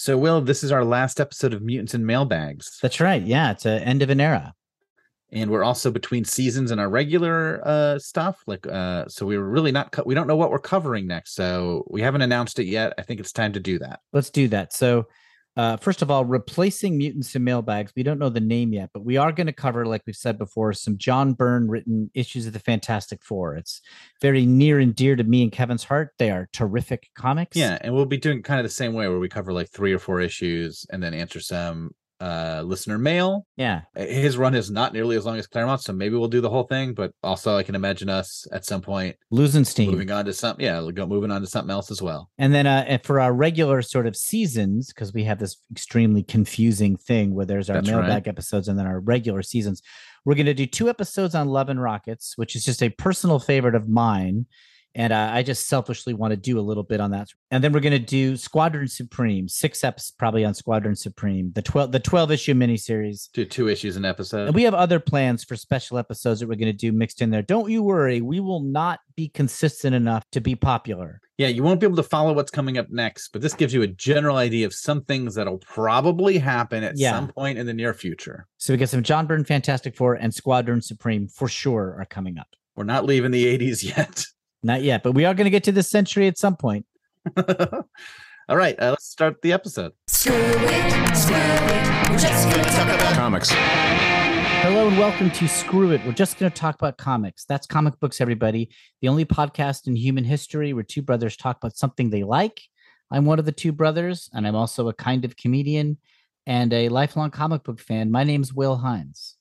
So, Will, this is our last episode of Mutants and Mailbags. That's right. Yeah, it's an end of an era. And we're also between seasons and our regular uh stuff. Like uh so we we're really not co- we don't know what we're covering next. So we haven't announced it yet. I think it's time to do that. Let's do that. So uh, first of all, replacing mutants and mailbags. We don't know the name yet, but we are going to cover, like we've said before, some John Byrne written issues of the Fantastic Four. It's very near and dear to me and Kevin's heart. They are terrific comics. Yeah, and we'll be doing kind of the same way where we cover like three or four issues and then answer some uh listener mail. Yeah. His run is not nearly as long as Claremont, so maybe we'll do the whole thing, but also I can imagine us at some point Losing steam. moving on to something yeah, go moving on to something else as well. And then uh, and for our regular sort of seasons, because we have this extremely confusing thing where there's our That's mailbag right. episodes and then our regular seasons, we're going to do two episodes on Love and Rockets, which is just a personal favorite of mine. And uh, I just selfishly want to do a little bit on that. And then we're going to do Squadron Supreme, six eps probably on Squadron Supreme, the 12, the 12 issue miniseries. Do two issues an episode. And we have other plans for special episodes that we're going to do mixed in there. Don't you worry. We will not be consistent enough to be popular. Yeah, you won't be able to follow what's coming up next, but this gives you a general idea of some things that'll probably happen at Yeah. some point in the near future. So we got some John Byrne Fantastic Four and Squadron Supreme for sure are coming up. We're not leaving the 80s yet. Not yet, but we are going to get to this century at some point. All right, uh, let's start the episode. Screw it, screw it. We're just gonna talk about Comics. Hello and welcome to Screw It. We're just going to talk about comics. That's comic books, everybody. The only podcast in human history where two brothers talk about something they like. I'm one of the two brothers, and I'm also a kind of comedian and a lifelong comic book fan. My name's Will Hines.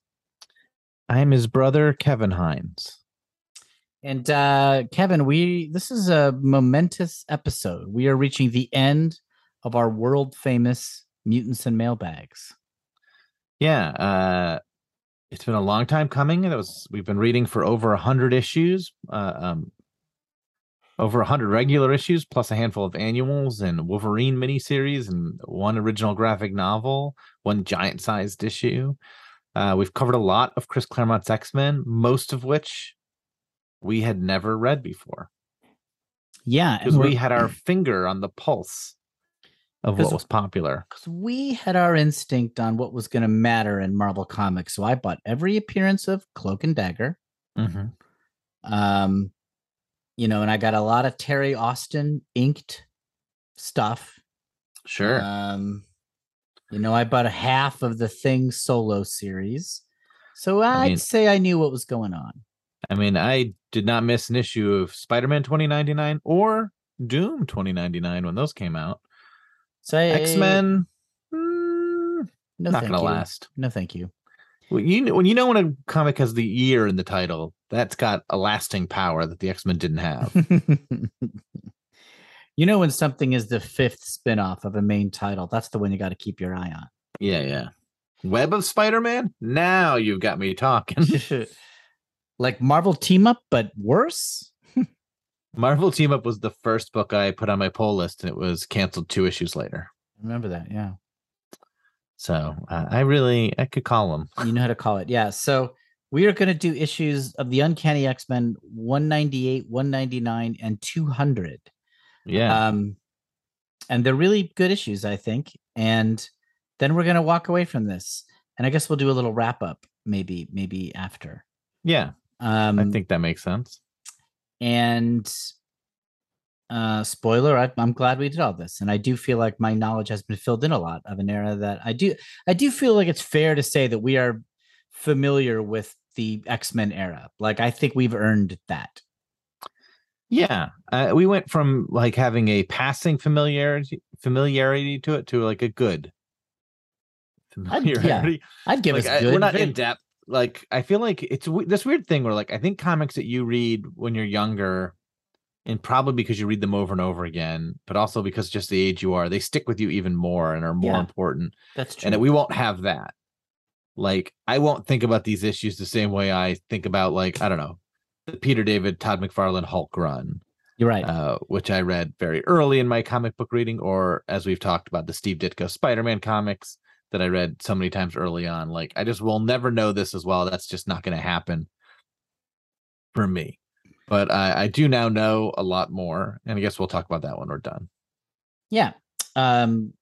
I'm his brother, Kevin Hines. And uh, Kevin, we this is a momentous episode. We are reaching the end of our world famous mutants and mailbags. Yeah, uh, it's been a long time coming. It was we've been reading for over a hundred issues, uh, um, over a hundred regular issues, plus a handful of annuals and Wolverine miniseries, and one original graphic novel, one giant-sized issue. Uh, we've covered a lot of Chris Claremont's X Men, most of which we had never read before Yeah, because we had our finger on the pulse of what was popular. Because we had our instinct on what was going to matter in Marvel Comics. So I bought every appearance of Cloak and Dagger. Mhm. Um, you know, and I got a lot of Terry Austin inked stuff. Sure. Um, you know, I bought a half of the Thing solo series. So I'd mean- say I knew what was going on. I mean, I did not miss an issue of Spider-Man 2099 or Doom 2099 when those came out. So I, X-Men mm, no, not thank gonna you. last. No, thank you. Well, you know, when you know when a comic has the year in the title, that's got a lasting power that the X-Men didn't have. you know when something is the fifth spin-off of a main title, that's the one you got to keep your eye on. yeah, yeah. Web of Spider-Man? Now you've got me talking. like Marvel team up, but worse. Marvel Team Up was the first book I put on my poll list, and it was canceled two issues later. Remember that, yeah. So uh, I really, I could call them. You know how to call it. Yeah. So we are going to do issues of the Uncanny X-Men 198, 199, and 200. Yeah. Um, and they're really good issues, I think. And then we're gonna walk away from this, and I guess we'll do a little wrap up, maybe, maybe after. yeah. Um, I think that makes sense. and uh spoiler I, i'm glad we did all this and i do feel like my knowledge has been filled in a lot of an era that i do i do feel like it's fair to say that we are familiar with the x-men era like i think we've earned that Yeah, uh, we went from like having a passing familiarity familiarity to it to like a good I'd- yeah, familiarity. i'd give Like, us I- good we're not in depth. Like I feel like it's this weird thing where like I think comics that you read when you're younger, and probably because you read them over and over again, but also because just the age you are, they stick with you even more and are more Yeah. important. that's true And that we won't have that. Like I won't think about these issues the same way I think about like I don't know the Peter David Todd McFarlane Hulk run you're right uh, which I read very early in my comic book reading, or as we've talked about the Steve Ditko Spider Man comics that I read so many times early on. Like, I just will never know this as well. That's just not going to happen for me. But I, I do now know a lot more. And I guess we'll talk about that when we're done. Yeah. Um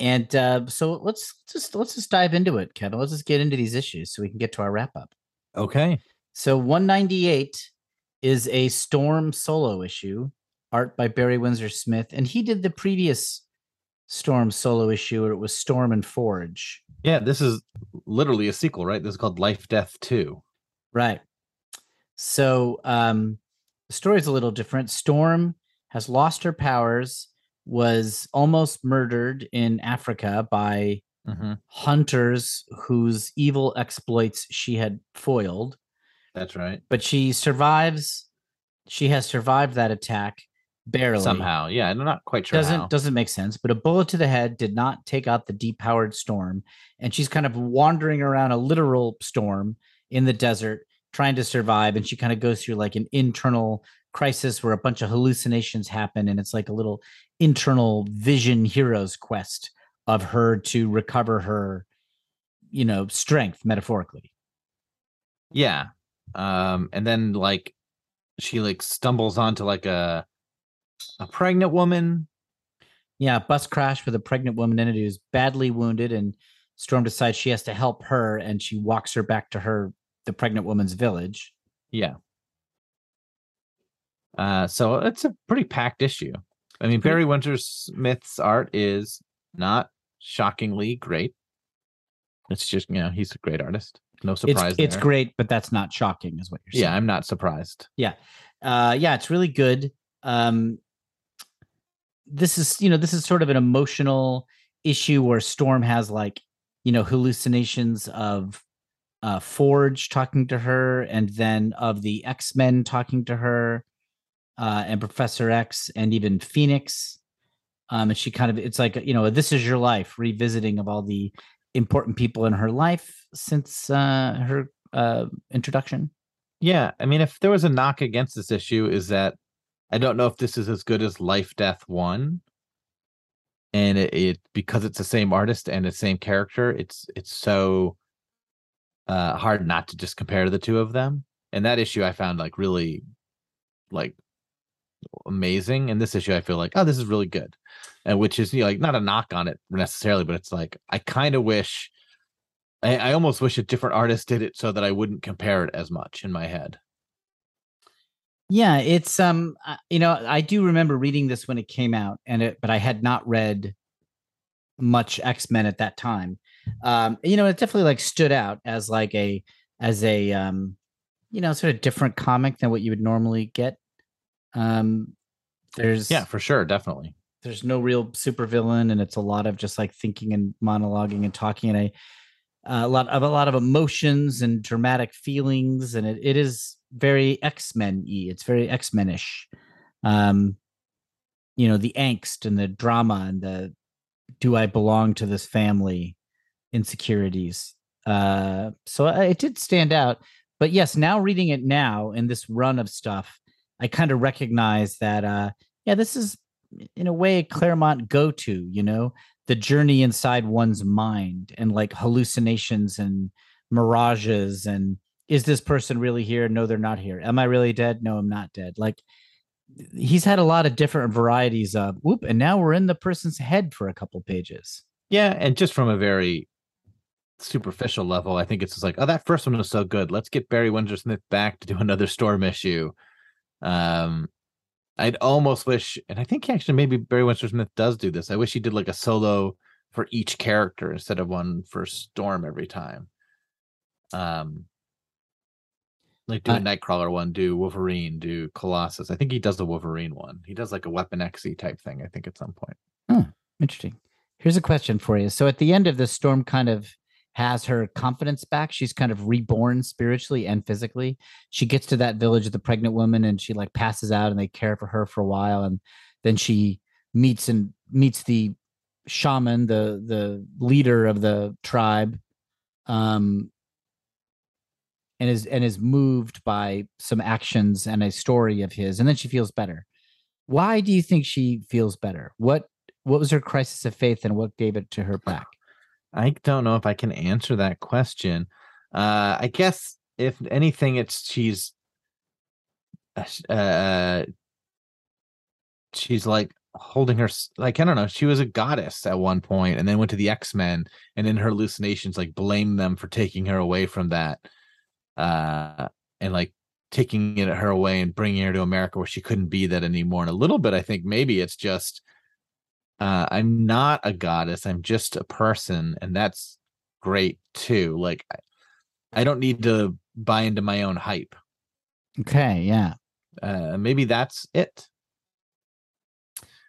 And uh, so let's just let's just dive into it, Kevin. Let's just get into these issues so we can get to our wrap up. Okay. So 198 is a Storm solo issue, art by Barry Windsor Smith, and he did the previous Storm solo issue, where it was Storm and Forge. Yeah, this is literally a sequel, right? This is called Life Death 2. Right. So um the story's a little different. Storm has lost her powers, was almost murdered in Africa by Mm-hmm. hunters whose evil exploits she had foiled, That's right. but she survives. She has survived that attack barely. Somehow. Yeah, I'm not quite sure. doesn't how. doesn't make sense but a bullet to the head did not take out the depowered storm and she's kind of wandering around a literal storm in the desert trying to survive and she kind of goes through like an internal crisis where a bunch of hallucinations happen and it's like a little internal vision hero's quest of her to recover her you know strength metaphorically Yeah. Um, and then like she like stumbles onto like a a pregnant woman. yeah bus crash with a pregnant woman in it who's badly wounded and storm decides she has to help her and she walks her back to her the pregnant woman's village Yeah. Uh, so it's a pretty packed issue. I mean, Barry Windsor Smith's art is not shockingly great. It's just you know he's a great artist. No surprise. it's there. great, but that's not shocking, is what you're saying. Yeah. I'm not surprised. Yeah, uh, yeah, it's really good. Um, this is you know this is sort of an emotional issue where Storm has like you know hallucinations of uh, Forge talking to her, and then of the X Men talking to her, uh, and Professor X, and even Phoenix. Um, and she kind of it's like you know this is your life revisiting of all the important people in her life since uh, her uh, introduction. Yeah, I mean, if there was a knock against this issue, is that I don't know if this is as good as Life Death One, and it, it because it's the same artist and the same character, it's it's so uh hard not to just compare the two of them. And that issue I found like really like amazing, and this issue I feel like oh this is really good, and which is you know, like not a knock on it necessarily, but it's like I kind of wish. I, I almost wish a different artist did it so that I wouldn't compare it as much in my head. Yeah, it's um uh, you know, I do remember reading this when it came out and it but I had not read much X-Men at that time. Um you know, it definitely like stood out as like a as a um you know, sort of different comic than what you would normally get. Um there's Yeah, for sure, definitely. there's no real supervillain and it's a lot of just like thinking and monologuing and talking and a a lot of a lot of emotions and dramatic feelings and it, it is very x-men-y. It's very x-men-ish. Um you know the angst and the drama and the do i belong to this family insecurities? Uh so I- it did stand out. But yes now reading it now in this run of stuff i kind of recognize that uh yeah this is in a way a claremont go-to you know? The journey inside one's mind and like hallucinations and mirages and is this person really here no they're not here am i really dead no i'm not dead like he's had a lot of different varieties of whoop and now we're in the person's head for a couple pages Yeah, and just from a very superficial level, I think it's just like, oh, that first one was so good. Let's get Barry Windsor Smith back to do another Storm issue. Um, I'd almost wish, and I think actually maybe Barry Windsor Smith does do this. I wish he did like a solo for each character instead of one for Storm every time. Um, like do a Nightcrawler one, do Wolverine, do Colossus. I think he does the Wolverine one. He does like a Weapon X type thing. I think at some point. Interesting. Here's a question for you. So at the end of this, Storm kind of has her confidence back. She's kind of reborn spiritually and physically. She gets to that village of the pregnant woman and she like passes out and they care for her for a while. And then she meets and meets the shaman, the the leader of the tribe. Um and is and is moved by some actions and a story of his, and then she feels better. Why do you think she feels better? What what was her crisis of faith and what gave it to her back? I don't know if I can answer that question. Uh, I guess if anything, it's she's uh, uh she's like holding her like I don't know. She was a goddess at one point, and then went to the X Men, and in her hallucinations, like blamed them for taking her away from that, uh, and like taking it her away and bringing her to America where she couldn't be that anymore. And a little bit, I think maybe it's just uh, I'm not a goddess. I'm just a person, and that's great too. Like I, I don't need to buy into my own hype. Okay, yeah. Uh, maybe that's it.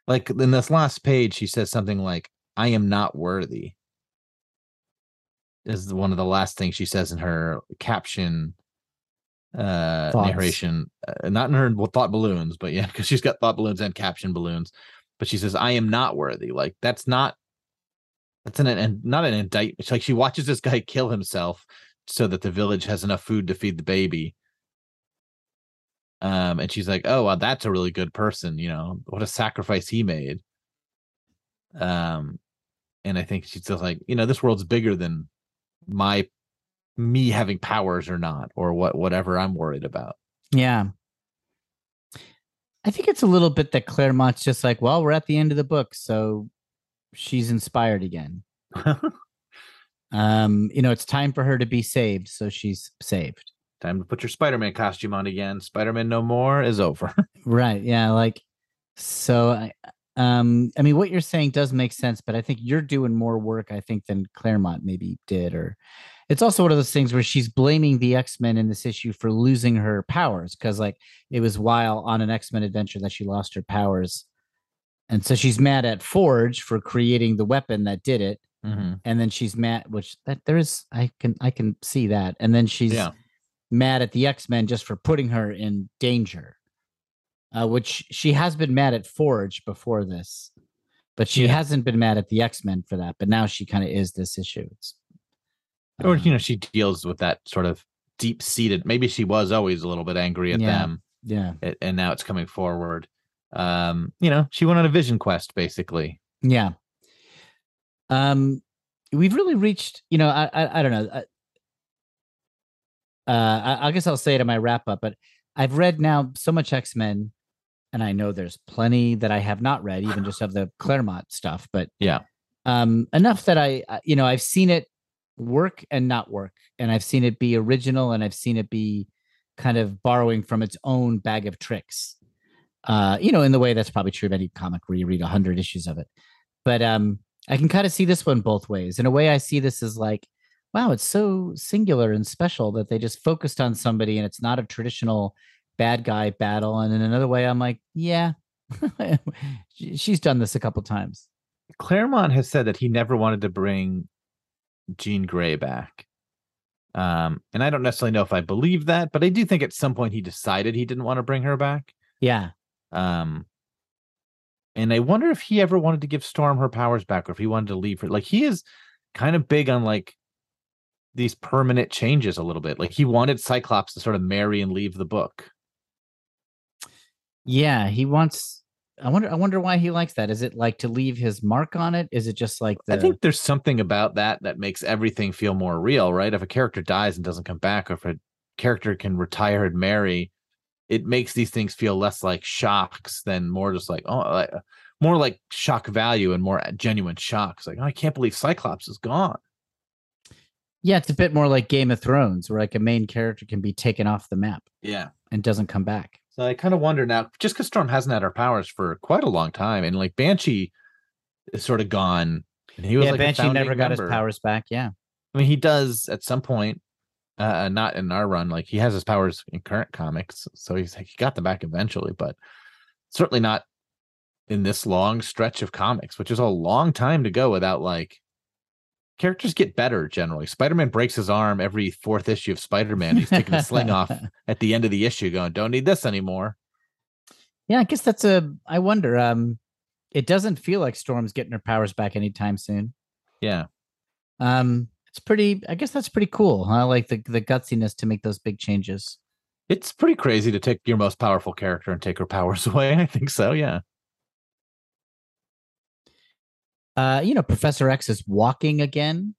Like in this last page, she says something like, "I am not worthy." Is one of the last things she says in her caption uh Thoughts. narration uh, not in her well, thought balloons but yeah because she's got thought balloons and caption balloons. But she says i am not worthy. Like that's not that's an, an not an indictment. It's like she watches this guy kill himself so that the village has enough food to feed the baby. Um and she's like oh well, that's a really good person you know what a sacrifice he made. Um and i think she's just like you know this world's bigger than my me having powers or not or what whatever i'm worried about Yeah. I think it's a little bit that Claremont's just like, well, we're at the end of the book, so she's inspired again. Um, you know, it's time for her to be saved, so she's saved. time to put your spider-man costume on again spider-man no more is over Right. Yeah. Like, so I, um, I mean, what you're saying does make sense, but I think you're doing more work, I think, than Claremont maybe did. Or it's also one of those things where she's blaming the X Men in this issue for losing her powers because, like, it was while on an X Men adventure that she lost her powers. And so she's mad at Forge for creating the weapon that did it. Mhm. And then she's mad, which that there is, I can, I can see that. And then she's, yeah mad at the X-Men just for putting her in danger. Uh, which she has been mad at Forge before this, but she Yeah. hasn't been mad at the X-Men for that. But now she kind of is this issue. It's, or you know um, she deals with that sort of deep-seated maybe she was always a little bit angry at Yeah. them yeah, a- and now it's coming forward um you know she went on a vision quest basically yeah. Um, we've really reached. You know, I, I, I don't know. I, uh, I, I guess I'll say it in my wrap up, but I've read now so much X-Men, and I know there's plenty that I have not read, even just of the Claremont stuff. But Yeah. um, enough that I, I- you know, I've seen it work and not work, and I've seen it be original, and I've seen it be kind of borrowing from its own bag of tricks. Uh, you know, in the way that's probably true of any comic where you read a hundred issues of it. But um, I can kind of see this one both ways. In a way, I see this as like, wow, it's so singular and special that they just focused on somebody, and it's not a traditional bad guy battle. And in another way, I'm like, yeah, she's done this a couple times. claremont has said that he never wanted to bring jean gray back um and i don't necessarily know if i believe that but i do think at some point he decided he didn't want to bring her back Yeah, Um, and I wonder if he ever wanted to give Storm her powers back, or if he wanted to leave her. Like he is kind of big on like these permanent changes a little bit. Like he wanted Cyclops to sort of marry and leave the book. Yeah, he wants. I wonder. I wonder why he likes that. Is it like to leave his mark on it? Is it just like the? I think there's something about that that makes everything feel more real, right? If a character dies and doesn't come back, or if a character can retire and marry, it makes these things feel less like shocks than more just like oh, like, uh, more like shock value and more uh, genuine shocks. Like oh, I can't believe Cyclops is gone. Yeah, it's a bit more like Game of Thrones, where like a main character can be taken off the map Yeah. and doesn't come back. So I kind of wonder now, just because Storm hasn't had her powers for quite a long time, and like Banshee is sort of gone. And he was yeah, like Banshee never got his powers back. Yeah. I mean, he does at some point, uh, not in our run. Like he has his powers in current comics, so he's like he got them back eventually, but certainly not in this long stretch of comics, which is a long time to go without like characters get better generally. Spider-Man breaks his arm every fourth issue of Spider-Man. He's taking the sling off at the end of the issue, going, "Don't need this anymore." Yeah, I guess that's a. I wonder. Um, it doesn't feel like Storm's getting her powers back anytime soon. Yeah. Um, it's pretty. I guess that's pretty cool. I like the the gutsiness to make those big changes. It's pretty crazy to take your most powerful character and take her powers away. I think so. Yeah. Uh, you know, Professor X is walking again.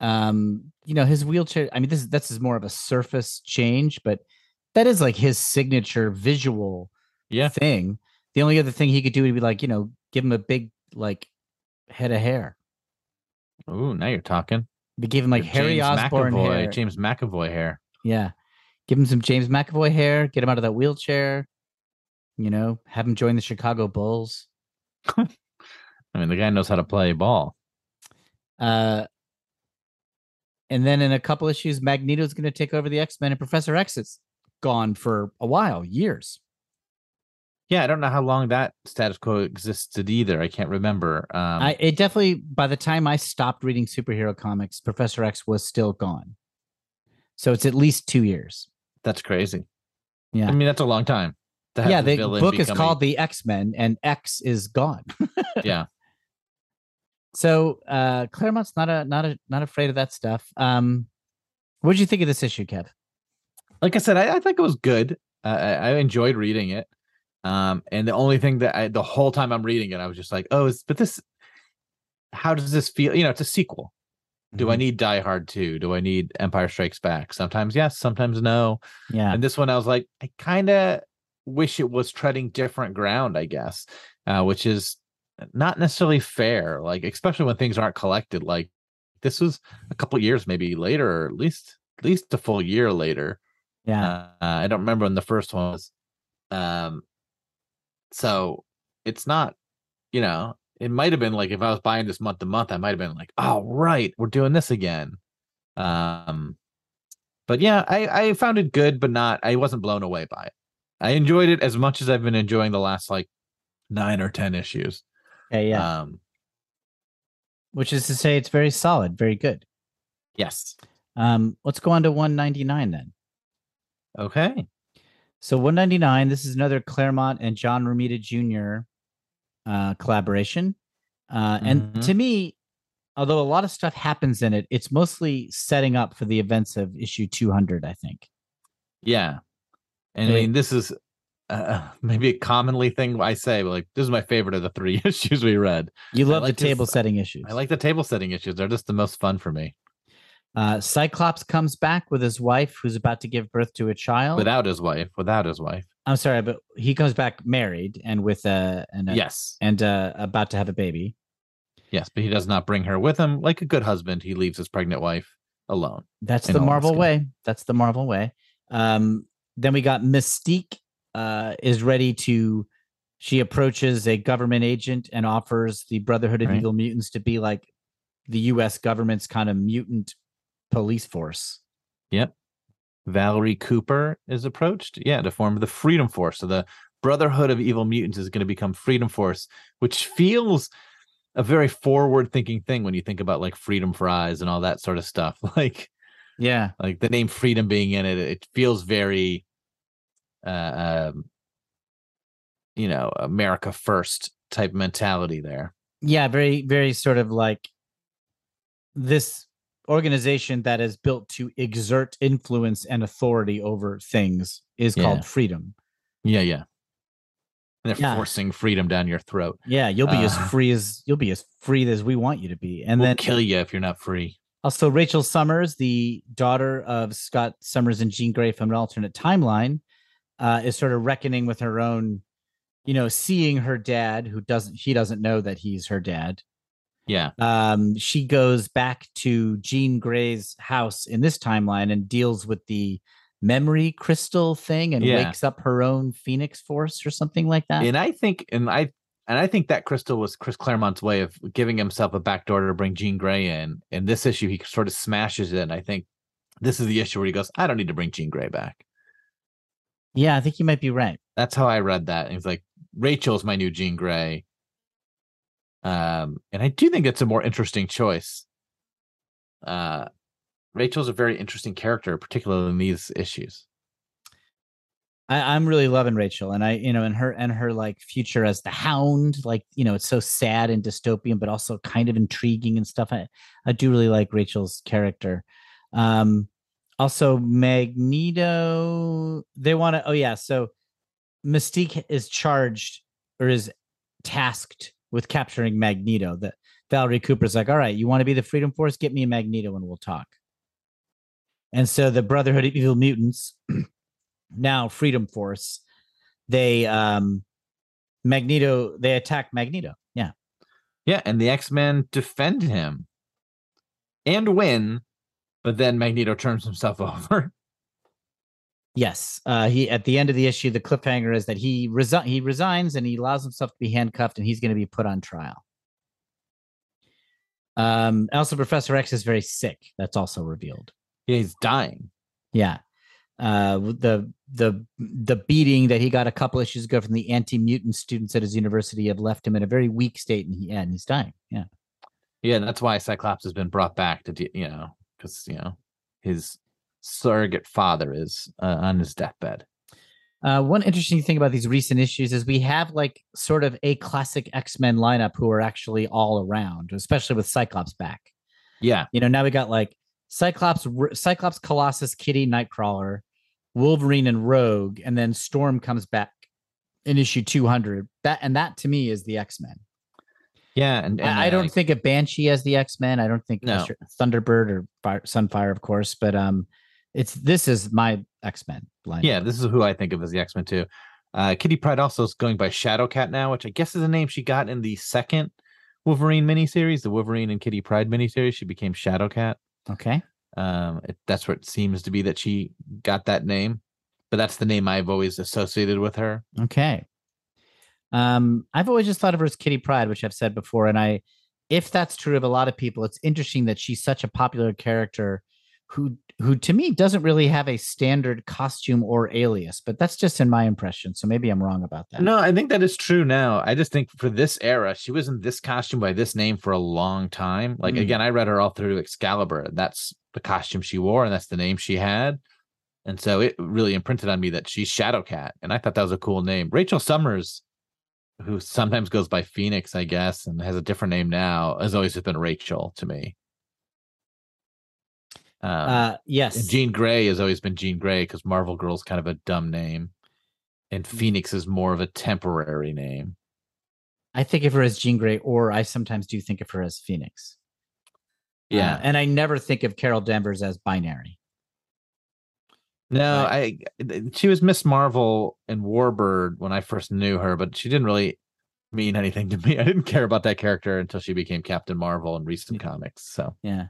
Um, you know, his wheelchair. I mean, this is this is more of a surface change, but that is like his signature visual Yeah. thing. The only other thing he could do would be like, you know, give him a big like head of hair. Ooh, now you're talking. They give him like Your Harry James Osborne McAvoy, hair. James McAvoy hair. Yeah. Give him some James McAvoy hair, get him out of that wheelchair, you know, have him join the Chicago Bulls. I mean, the guy knows how to play ball. Uh and then in a couple issues, Magneto's gonna take over the X-Men and Professor X is gone for a while, years. Yeah, I don't know how long that status quo existed either. I can't remember. Um, I it definitely by the time I stopped reading superhero comics, Professor X was still gone. So it's at least two years. that's crazy. Yeah. I mean, that's a long time. to Yeah, the book is called The X-Men and X is gone. yeah. So uh Claremont's not a not a not afraid of that stuff. Um what did you think of this issue, Kev? Like I said, I, I think it was good. Uh, I, I enjoyed reading it. Um, and the only thing that I, the whole time I'm reading it, I was just like, oh, is but this, how does this feel? You know, it's a sequel. Do Mm-hmm. I need Die Hard 2? Do I need Empire Strikes Back? Sometimes yes, sometimes no. Yeah. And this one, I was like, I kind of wish it was treading different ground, I guess, uh, which is not necessarily fair. Like, especially when things aren't collected. Like, this was a couple years maybe later, or at least at least a full year later. Yeah. Uh, I don't remember when the first one was. Um, so it's not, you know, it might have been like if I was buying this month to month, I might have been like, oh right, we're doing this again. Um, but yeah, I I found it good, but not. I wasn't blown away by it. I enjoyed it as much as I've been enjoying the last like nine or ten issues. Okay, yeah. Um, Which is to say it's very solid, very good. yes. Um let's go on to 199 then. Okay. So 199, this is another Claremont and John Romita Jr. Uh, collaboration. Uh, and Mhm. to me, although a lot of stuff happens in it, it's mostly setting up for the events of issue 200, I think. Yeah. And. I mean, this is uh, maybe a commonly thing I say, but like this is my favorite of the three issues we read. You love like the this- table setting issues. I like the table setting issues. They're just the most fun for me. uh, Cyclops comes back with his wife who's about to give birth to a child. Without his wife, without his wife. I'm sorry, but he comes back married and with a, and uh, yes. and uh, about to have a baby. Yes, but he does not bring her with him. Like a good husband, he leaves his pregnant wife alone. That's the Marvel way. That's the Marvel way. Um, then we got Mystique uh, is ready to. She approaches a government agent and offers the Brotherhood of Right. Evil Mutants to be like the U.S. government's kind of mutant police force. Yep. Valerie Cooper is approached, yeah, to form the Freedom Force. So the Brotherhood of Evil Mutants is going to become Freedom Force, which feels a very forward-thinking thing when you think about like freedom fries and all that sort of stuff. Like, Yeah, like the name Freedom being in it, it feels very, uh, um, you know, America first type mentality there. yeah, very, very sort of like this organization that is built to exert influence and authority over things is Yeah. called freedom. Yeah, yeah. And they're Yeah. forcing freedom down your throat. Yeah, you'll be as Uh, free as you'll be as free as we want you to be. And we'll then kill you if you're not free. Also, Rachel Summers, the daughter of Scott Summers and Jean Grey from an alternate timeline, uh, is sort of reckoning with her own, you know, seeing her dad, who doesn't, he doesn't know that he's her dad. Yeah. Um, she goes back to Jean Grey's house in this timeline and deals with the memory crystal thing and Yeah. wakes up her own Phoenix Force or something like that. and I think, and I, and I think that Crystal was Chris Claremont's way of giving himself a backdoor to bring Jean Grey in. In this issue, he sort of smashes it. And I think this is the issue where he goes, "I don't need to bring Jean Grey back." Yeah, I think you might be right. That's how I read that. And he's like, "Rachel's my new Jean Grey. um, and I do think it's a more interesting choice. Uh, Rachel's a very interesting character, particularly in these issues. I, I'm really loving Rachel, and I, you know, and her and her like future as the Hound, like you know, it's so sad and dystopian, but also kind of intriguing and stuff. I, I do really like Rachel's character. Um, also Magneto, they want to. Oh yeah, so Mystique is charged or is tasked with capturing Magneto. That Valerie Cooper's like, all right, you want to be the Freedom Force? Get me a Magneto, and we'll talk. And so the Brotherhood of Evil Mutants now freedom force they um Magneto, they attack Magneto. Yeah. Yeah, and the X Men defend him and win, but then Magneto turns himself over. Yes. Uh, he at the end of the issue, the cliffhanger is that he resi- he resigns and he allows himself to be handcuffed and he's going to be put on trial. Um, also, Professor X is very sick. That's also revealed. He's dying. Yeah. Uh, the the the beating that he got a couple issues ago from the anti mutant students at his university have left him in a very weak state, and he and he's dying. Yeah. Yeah, and that's why Cyclops has been brought back to, you know, because you know his surrogate father is uh, on his deathbed. Uh, one interesting thing about these recent issues is we have like sort of a classic X Men lineup who are actually all around, especially with Cyclops back. Yeah, You know, now we got like Cyclops, R- Cyclops, Colossus, Kitty, Nightcrawler, Wolverine, and Rogue, and then Storm comes back in issue two hundred. That and that to me is the X Men. Yeah, and, and I, I don't uh, think of Banshee as the X Men. I don't think No. Thunderbird or Fire, Sunfire, of course, but um, it's this is my X Men lineup. Yeah, this is who I think of as the X Men too. Uh, Kitty Pryde also is going by Shadowcat now, which I guess is a name she got in the second Wolverine miniseries, the Wolverine and Kitty Pryde miniseries. She became Shadowcat. Okay. Um, it, that's what it seems to be that she got that name, but that's the name I've always associated with her. Okay. Um, I've always just thought of her as Kitty Pryde, which I've said before, and I, if that's true of a lot of people, it's interesting that she's such a popular character, who who to me doesn't really have a standard costume or alias, but that's just in my impression. So maybe I'm wrong about that. No, I think that is true now. I just think for this era, she was in this costume by this name for a long time. Like Mm. again, I read her all through Excalibur. That's the costume she wore, and that's the name she had. And so it really imprinted on me that she's Shadowcat, and I thought that was a cool name. Rachel Summers, who sometimes goes by Phoenix, I guess, and has a different name now, has always been Rachel to me. Um, Uh, yes. Jean Grey has always been Jean Grey because Marvel Girl's kind of a dumb name, and Phoenix is more of a temporary name. I think of her as Jean Grey, or I sometimes do think of her as Phoenix. Uh, Yeah. and I never think of Carol Danvers as binary. No, right. I she was Miss Marvel and Warbird when I first knew her, but she didn't really mean anything to me. I didn't care about that character until she became Captain Marvel in recent comics. So Yeah.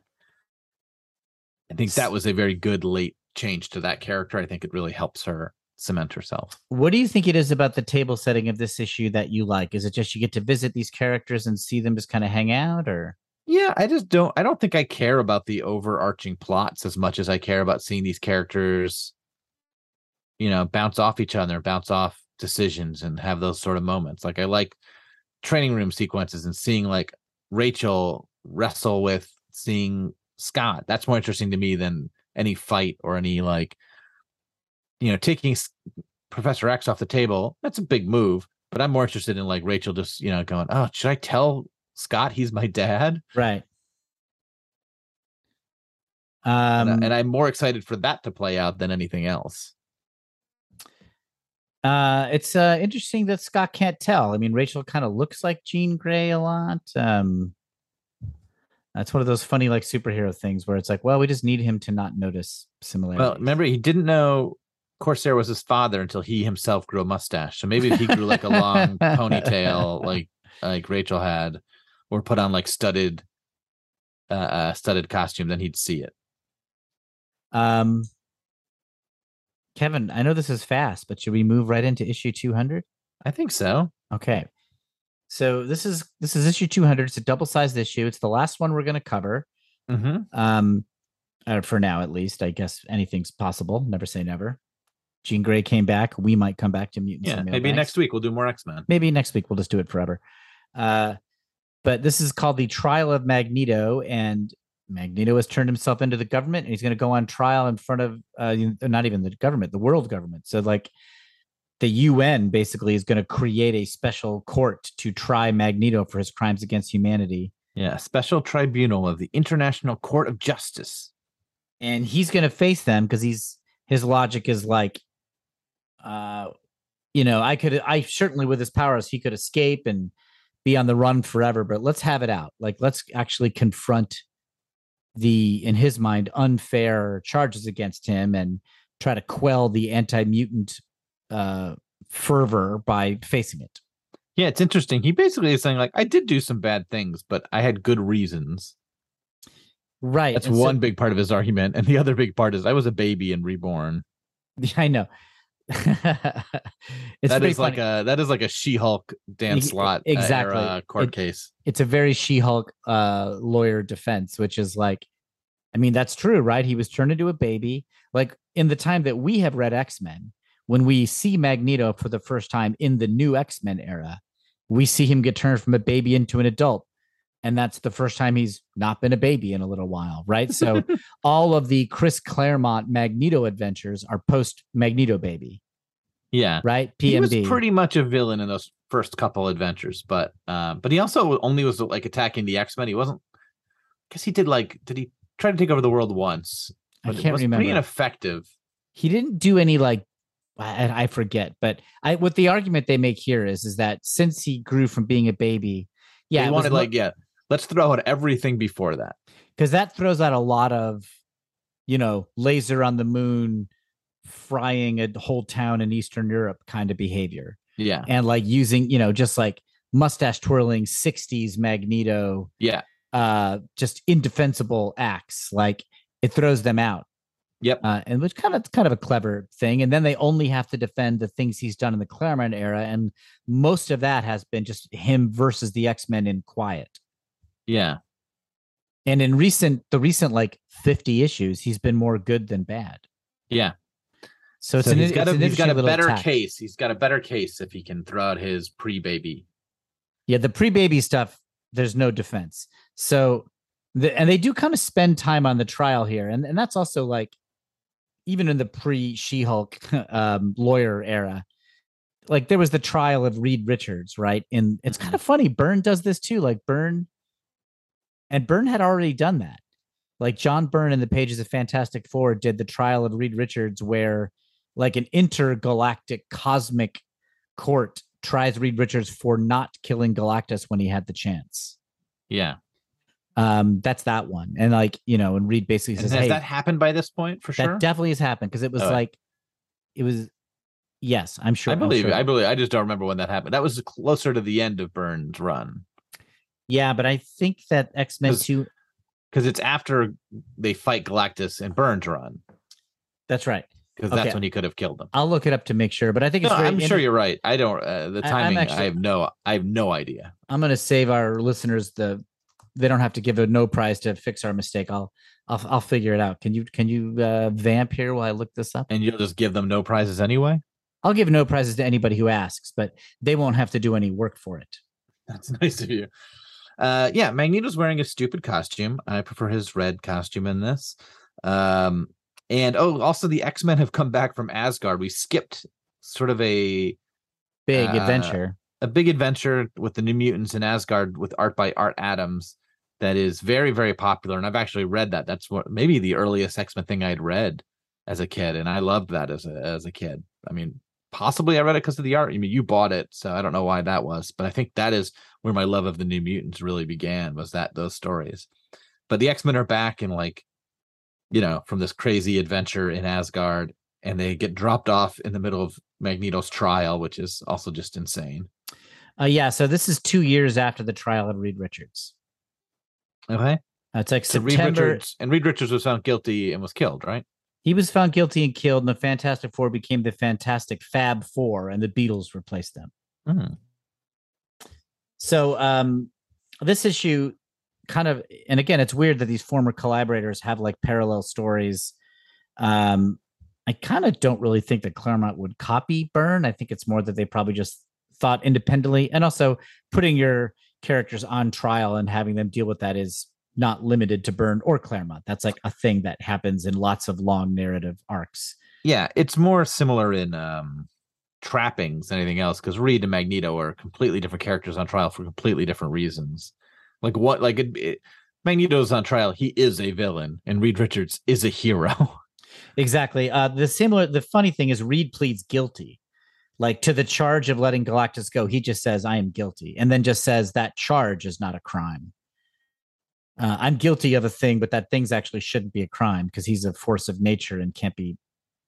I think that was a very good late change to that character. I think it really helps her cement herself. What do you think it is about the table setting of this issue that you like? Is it just you get to visit these characters and see them just kind of hang out, or Yeah, I just don't I don't think I care about the overarching plots as much as I care about seeing these characters you know, bounce off each other, bounce off decisions and have those sort of moments. Like I like training room sequences and seeing like Rachel wrestle with seeing Scott. That's more interesting to me than any fight or any like you know, taking Professor X off the table. That's a big move, but I'm more interested in like Rachel just, you know, going, "Oh, should I tell Scott he's my dad?" right? and, Um, I- and I'm more excited for that to play out than anything else. uh, it's uh, interesting that Scott can't tell. I mean, Rachel kind of looks like Jean Grey a lot. Um, that's one of those funny like superhero things where it's like, well, we just need him to not notice similarities. Well, remember he didn't know Corsair was his father until he himself grew a mustache. So maybe if he grew like a long ponytail, like like Rachel had, or put on like studded, uh, uh studded costume, then he'd see it. Um, Kevin, I know this is fast, but should we move right into issue 200? I think so. Okay. So this is this is issue 200. It's a double-sized issue. It's the last one we're going to cover. hmm Um, uh, for now at least. I guess anything's possible. Never say never. Jean Grey came back. We might come back to mutants. Yeah, maybe next week we'll do more X Men. Maybe next week we'll just do it forever. Uh, but this is called the trial of Magneto, and Magneto has turned himself into the government, and he's going to go on trial in front of uh, not even the government, the world government. So like the UN basically is going to create a special court to try Magneto for his crimes against humanity. Yeah, special tribunal of the International Court of Justice. and he's going to face them because he's his logic is like uh you know i could i certainly with his powers he could escape and be on the run forever but let's have it out like let's actually confront the in his mind unfair charges against him and try to quell the anti-mutant uh fervor by facing it Yeah, it's interesting. He basically is saying like, I did do some bad things, but I had good reasons. Right. That's and so- one big part of his argument, and the other big part is I was a baby and reborn. I know. it's That pretty like a that is like a She-Hulk Dan Ex- Slott uh, exactly. court It- case. it's a very She-Hulk uh lawyer defense, which is like, I mean, that's true, right? He was turned into a baby. Like in the time that we have read X-Men, when we see Magneto for the first time in the new X-Men era, we see him get turned from a baby into an adult. And that's the first time he's not been a baby in a little while, right? So all of the Chris Claremont Magneto adventures are post Magneto baby, Yeah, right? he was pretty much a villain in those first couple adventures, but uh, but he also only was like attacking the X Men. He wasn't. Because he did like did he try to take over the world once? I can't was remember. Pretty ineffective. he didn't do any like I, I forget, but I what the argument they make here is is that since he grew from being a baby, yeah, he wanted like yeah. Let's throw out everything before that. because that throws out a lot of you know laser on the moon frying a whole town in eastern europe kind of behavior. Yeah, and like using you know just like mustache twirling 60s magneto yeah, uh just indefensible acts like it throws them out. Yep. uh, and which kind of kind of a clever thing. And then they only have to defend the things he's done in the claremont era and most of that has been just him versus the x-men in quiet yeah. and in recent the recent like 50 issues he's been more good than bad Yeah. so it's so an, he's got a he's got a better tack. case. He's got a better case if he can throw out his pre-baby. Yeah, the pre-baby stuff, there's no defense. So the and they do kind of spend time on the trial here. And, and that's also like even in the pre-She-Hulk um, lawyer era, like there was the trial of Reed Richards, right? And it's kind of funny. Byrne does this too. Like Byrne and Byrne had already done that. Like John Byrne in the pages of Fantastic Four did the trial of Reed Richards, where like an intergalactic cosmic court tries Reed Richards for not killing Galactus when he had the chance. Yeah. Um, that's that one. And like, you know, and Reed basically And says, has Hey, that happened by this point for that sure? That definitely has happened because it was Oh, like it was yes, I'm sure. I believe sure. I believe I just don't remember when that happened. That was closer to the end of Byrne's run. Yeah, but I think that X-Men 'Cause- 2 Because it's after they fight Galactus and Byrne's run. that's right. Because that's when he could have killed them. I'll look it up to make sure, but I think No, I'm sure you're right. I don't uh, the I- I'm timing. I, have no I have no idea. I'm going to save our listeners the they don't have to give a no prize to fix our mistake. I'll I'll I'll figure it out. Can you can you uh, vamp here while I look this up? And you'll just give them no prizes anyway. I'll give no prizes to anybody who asks, but they won't have to do any work for it. That's nice of you. Uh, yeah, Magneto's wearing a stupid costume. I prefer his red costume in this. Um, and oh, also the X Men have come back from Asgard. We skipped sort of a Big Uh, adventure. a big adventure with the New Mutants in Asgard with art by Art Adams that is very very popular. And I've actually read that. That's what maybe the earliest X Men thing I'd read as a kid, and I loved that as a as a kid. I mean, possibly I read it because of the art. I mean, you bought it, so I don't know why that was, but I think that is where my love of the New Mutants really began. Was that those stories? But the X Men are back and like, you know, from this crazy adventure in Asgard, and they get dropped off in the middle of Magneto's trial, which is also just insane. Uh, yeah, so this is two years after the trial of Reed Richards. Okay. Uh, it's like So Reed September. Richards and Reed Richards was found guilty and was killed, right? He was found guilty and killed, and the Fantastic Four became the Fantastic Fab Four, and the Beatles replaced them. Hmm. So um, this issue kind of, and again, it's weird that these former collaborators have like parallel stories. Um, I kind of don't really think that Claremont would copy Byrne. I think it's more that they probably just thought independently, and also putting your characters on trial and having them deal with that is not limited to Byrne or Claremont. That's like a thing that happens in lots of long narrative arcs. Yeah, it's more similar in um trappings than anything else because Reed and Magneto are completely different characters on trial for completely different reasons. Like what? Like it, it, Magneto's on trial; he is a villain, and Reed Richards is a hero. Exactly. Uh, the similar, the funny thing is, Reed pleads guilty, like to the charge of letting Galactus go. He just says, "I am guilty," and then just says that charge is not a crime. Uh, I'm guilty of a thing, but that thing's actually shouldn't be a crime because he's a force of nature and can't be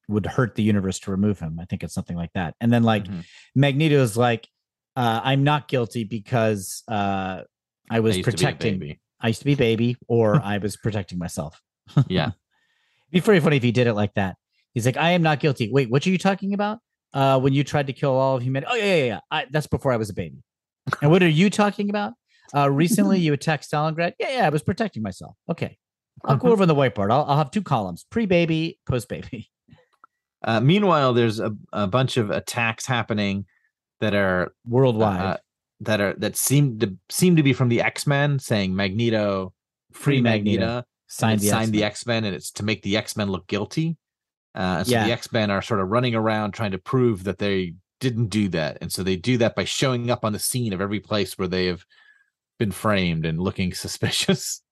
would hurt the universe to remove him. I think it's something like that. And then like Mhm. Magneto's like, Uh, I'm not guilty because uh, I was I used to be a protecting. I used to be a baby, or I was protecting myself. Yeah. It'd be pretty funny if he did it like that. He's like, I am not guilty. Wait, what are you talking about? Uh, when you tried to kill all of humanity? Oh yeah, yeah, yeah. I, that's before I was a baby. and what are you talking about? Uh, recently you attacked Stalingrad. Yeah, yeah. I was protecting myself. Okay, I'll go over on the whiteboard. I'll, I'll have two columns: pre-baby, post-baby. Uh, meanwhile, there's a, a bunch of attacks happening that are Worldwide. uh, that are that seem to seem to be from the X Men, saying Magneto, free Free Magneto. Magneto, signed the signed the X-Men. X Men, and it's to make the X Men look guilty. Uh, so Yeah. the X Men are sort of running around trying to prove that they didn't do that, and so they do that by showing up on the scene of every place where they have been framed and looking suspicious.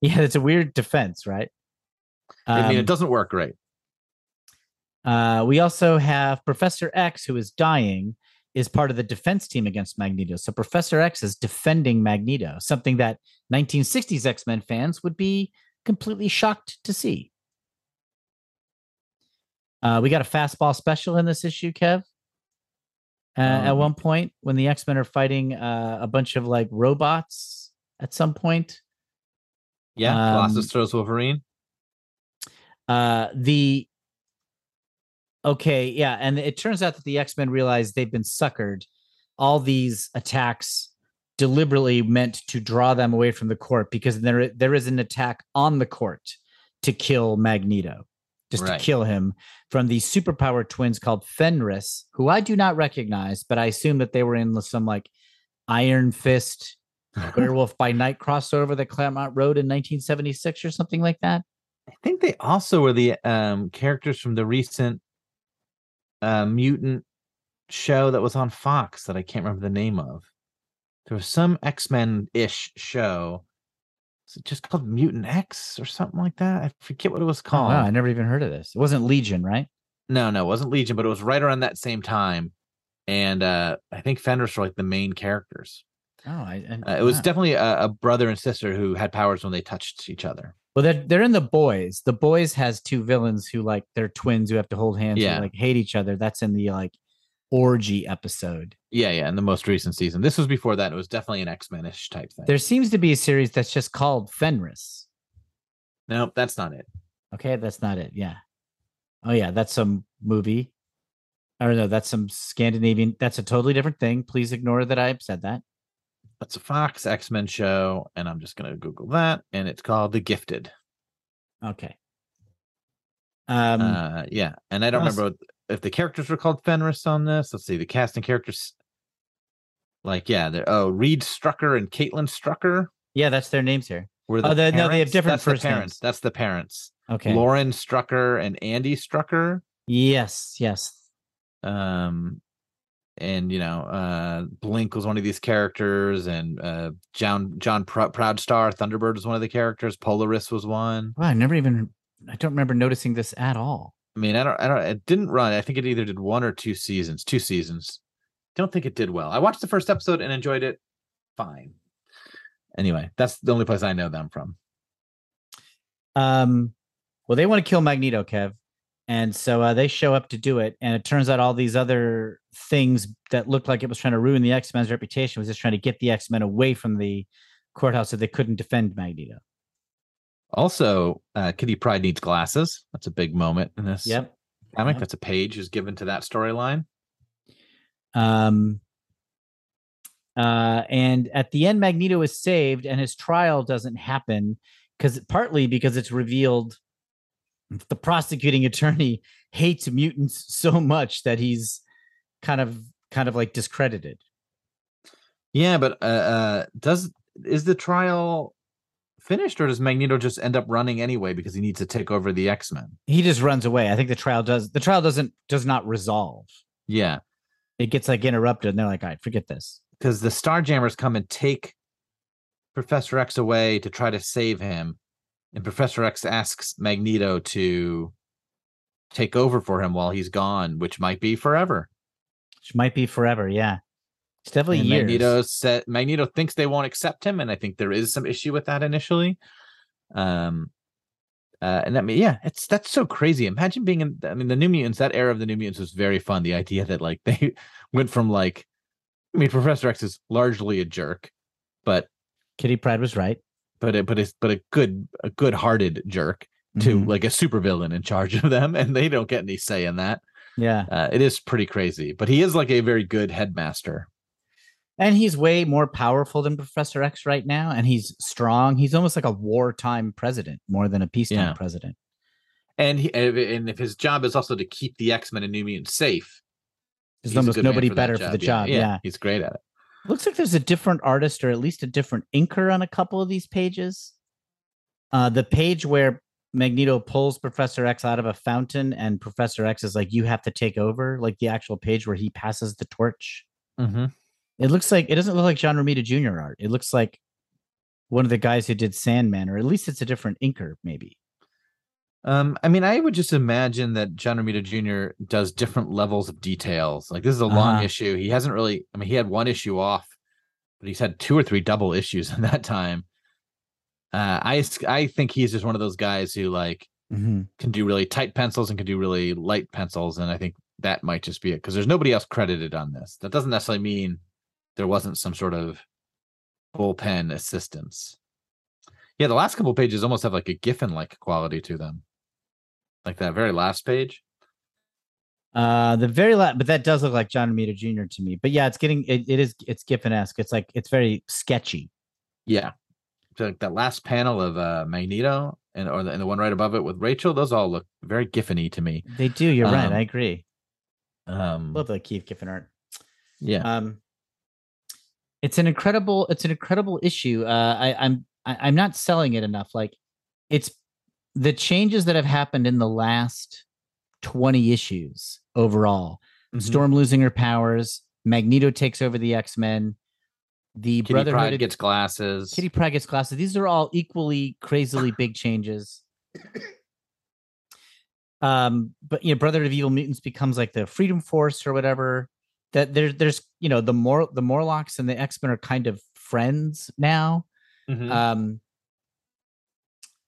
Yeah, it's a weird defense, right? I mean, Um, it doesn't work great. Uh, we also have Professor X, who is dying, is part of the defense team against Magneto. So Professor X is defending Magneto, something that 1960s X Men fans would be completely shocked to see. Uh, we got a fastball special in this issue, Kev. Uh, at Um, one point, when the X Men are fighting uh, a bunch of like robots, at some point, Yeah, um, Colossus throws Wolverine. uh the okay yeah and it turns out that the x-men realize they've been suckered. All these attacks deliberately meant to draw them away from the court because there there is an attack on the court to kill magneto just Right. to kill him from these superpower twins called fenris who i do not recognize but i assume that they were in some like iron fist werewolf by night crossover that claremont wrote in 1976 or something like that I think they also were the um characters from the recent uh mutant show that was on Fox that I can't remember the name of. There was some X-Men ish show. Is it just called Mutant X or something like that? I forget what it was Oh, called. wow, I never even heard of this. It wasn't Legion, right? No, no, it wasn't Legion, but it was right around that same time. And uh I think Fenris were like the main characters. Oh, I, I Uh, it was wow. definitely a, a brother and sister who had powers when they touched each other. well. They're they're in the boys. The boys has two villains who like they're twins who have to hold hands. Yeah. and, like hate each other. That's in the like orgy episode. Yeah, yeah, in the most recent season. This was before that. It was definitely an X-Men-ish type thing. There seems to be a series that's just called Fenris. Nope, that's not it. Okay, that's not it. Yeah. Oh yeah, that's some movie. I don't know. That's some Scandinavian. That's a totally different thing. Please ignore that I have said that. That's a Fox X Men show, and I'm just gonna Google that, and it's called The Gifted. Okay. Um. uh, yeah, and I don't what else? remember if the characters were called Fenris on this. Let's see, the casting characters. Like, yeah, they're oh Reed Strucker and Caitlin Strucker yeah, that's their names here. were the Oh, no, they have different That's first names. parents. That's the parents. Okay. Lauren Strucker and Andy Strucker. Yes. Yes. um and you know uh blink was one of these characters and uh john john Pr- proudstar thunderbird was one of the characters polaris was one Wow, I never even. I don't remember noticing this at all. I mean i don't i don't it didn't run i think it either did one or two seasons two seasons don't think it did well i watched the first episode and enjoyed it fine anyway that's the only place i know them from Um, well, they want to kill Magneto, Kev, and so uh, they show up to do it. And it turns out all these other things that looked like it was trying to ruin the X Men's reputation was just trying to get the X Men away from the courthouse so they couldn't defend Magneto. Also uh kitty pryde needs glasses that's a big moment in this Yep. comic Yep. that's a page is given to that storyline Um. Uh, and at the end, Magneto is saved, and his trial doesn't happen because partly because it's revealed the prosecuting attorney hates mutants so much that he's kind of kind of like discredited. Yeah, but uh, uh does is the trial finished or does Magneto just end up running anyway because he needs to take over the X-Men? He just runs away. I think the trial does the trial doesn't does not resolve. Yeah, It gets like interrupted, and they're like, "All right, forget this." because the Starjammers come and take Professor X away to try to save him, and Professor X asks Magneto to take over for him while he's gone, which might be forever. Which might be forever. Yeah, it's definitely And years. Magneto said Magneto thinks they won't accept him, and I think there is some issue with that initially. Um, uh, and I mean, yeah, it's that's so crazy. Imagine being in. I mean, the New Mutants. That era of the New Mutants was very fun. The idea that like they went from like I mean, Professor X is largely a jerk, but Kitty Pryde was right. but it, but it's but a good a good hearted jerk to Mhm. like a supervillain in charge of them, and they don't get any say in that. yeah. Uh, it is pretty crazy, but he is like a very good headmaster. And he's way more powerful than Professor X right now, and he's strong. He's almost like a wartime president more than a peacetime Yeah. president. And he, and if his job is also to keep the X Men and New Mutants safe, There's almost nobody that better for the job. Yeah. he's great at it. Looks like there's a different artist or at least a different inker on a couple of these pages. Uh, the page where Magneto pulls Professor X out of a fountain and Professor X is like, you have to take over, like the actual page where he passes the torch. Mm-hmm. It looks like it doesn't look like John Romita Jr. art. It looks like one of the guys who did Sandman, or at least it's a different inker, maybe. Um, I mean, I would just imagine that John Romita Jr. does different levels of details. Like this is a long Uh-huh. issue. He hasn't really. I mean, he had one issue off, but he's had two or three double issues in that time. Uh, I I think he's just one of those guys who like Mm-hmm. can do really tight pencils and can do really light pencils, and I think that might just be it because there's nobody else credited on this. That doesn't necessarily mean there wasn't some sort of bullpen assistance. Yeah, the last couple pages almost have like a Giffen like quality to them, like that very last page. Uh, the very last, but that does look like John Romita Jr. to me. But yeah, it's getting it, it is it's Giffen esque. It's like it's very sketchy. Yeah, so like that last panel of uh Magneto and or the, and the one right above it with Rachel, those all look very Giffen-y to me. They do. You're right. Um, I agree. Um, Love the Keith Giffen art. yeah, Um, it's an incredible. It's an incredible issue. Uh, I, I'm I, I'm not selling it enough. Like, it's the changes that have happened in the last twenty issues overall. Mhm. Storm losing her powers. Magneto takes over the X Men. The Kitty Brotherhood Pride gets glasses. Kitty Pryde gets glasses. These are all equally crazily big changes. Um, but you know, Brotherhood of Evil Mutants becomes like the Freedom Force or whatever. That there's there's you know the more the Morlocks and the X Men are kind of friends now. Mhm. Um,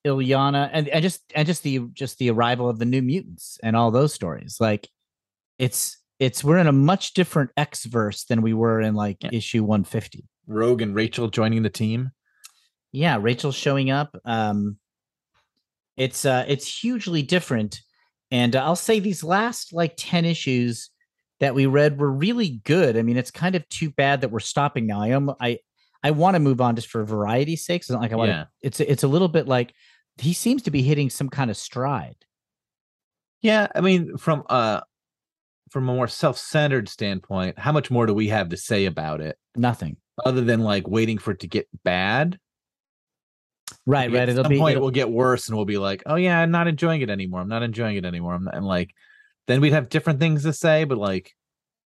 Illyana and and just and just the just the arrival of the New Mutants and all those stories. Like, it's it's we're in a much different X verse than we were in like Yeah. issue 150 Rogue and Rachel joining the team. yeah Rachel showing up um it's uh it's hugely different and uh, i'll say these last like 10 issues that we read were really good i mean it's kind of too bad that we're stopping now i am i i want to move on just for variety's sake it's not like i want to Yeah. it's it's a little bit like he seems to be hitting some kind of stride Yeah, I mean, from uh from a more self-centered standpoint, how much more do we have to say about it nothing other than like waiting for it to get bad? right right At it'll some be point, it it'll- will get worse, and we'll be like, "Oh yeah, I'm not enjoying it anymore. I'm not enjoying it anymore." I'm not, and like, then we'd have different things to say, but like,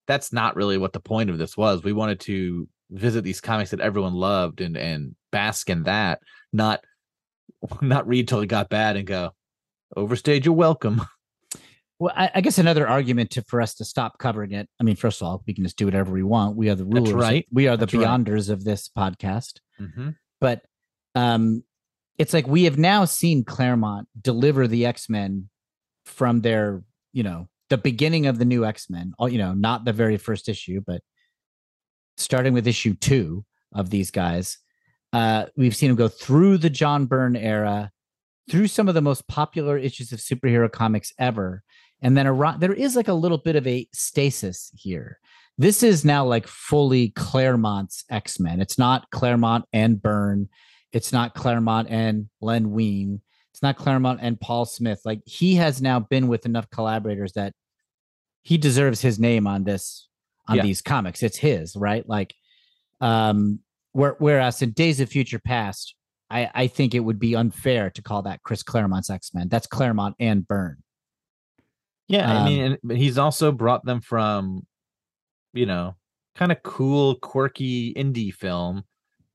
that's not really what the point of this was. We wanted to visit these comics that everyone loved and and bask in that, not not read till it got bad and go, "Overstayed your welcome." well I, I guess another argument to for us to stop covering it i mean first of all we can just do whatever we want we are the rulers right. we are the That's right. beyonders of this podcast Mhm. but um it's like we have now seen Claremont deliver the X-Men from their, you know, the beginning of the new X-Men, all you know, not the very first issue, but starting with issue 2 of these guys. Uh we've seen him go through the John Byrne era, through some of the most popular issues of superhero comics ever. And then a, there is like a little bit of a stasis here. This is now like fully Claremont's X-Men. It's not Claremont and Byrne. It's not Claremont and Len Wein. It's not Claremont and Paul Smith. Like he has now been with enough collaborators that he deserves his name on this on Yeah. these comics. It's his, right? Like um where, whereas in Days of Future Past, I, I think it would be unfair to call that Chris Claremont's X-Men. That's Claremont and Byrne. Yeah, I Um, mean, and, but he's also brought them from, you know, kind of cool, quirky indie film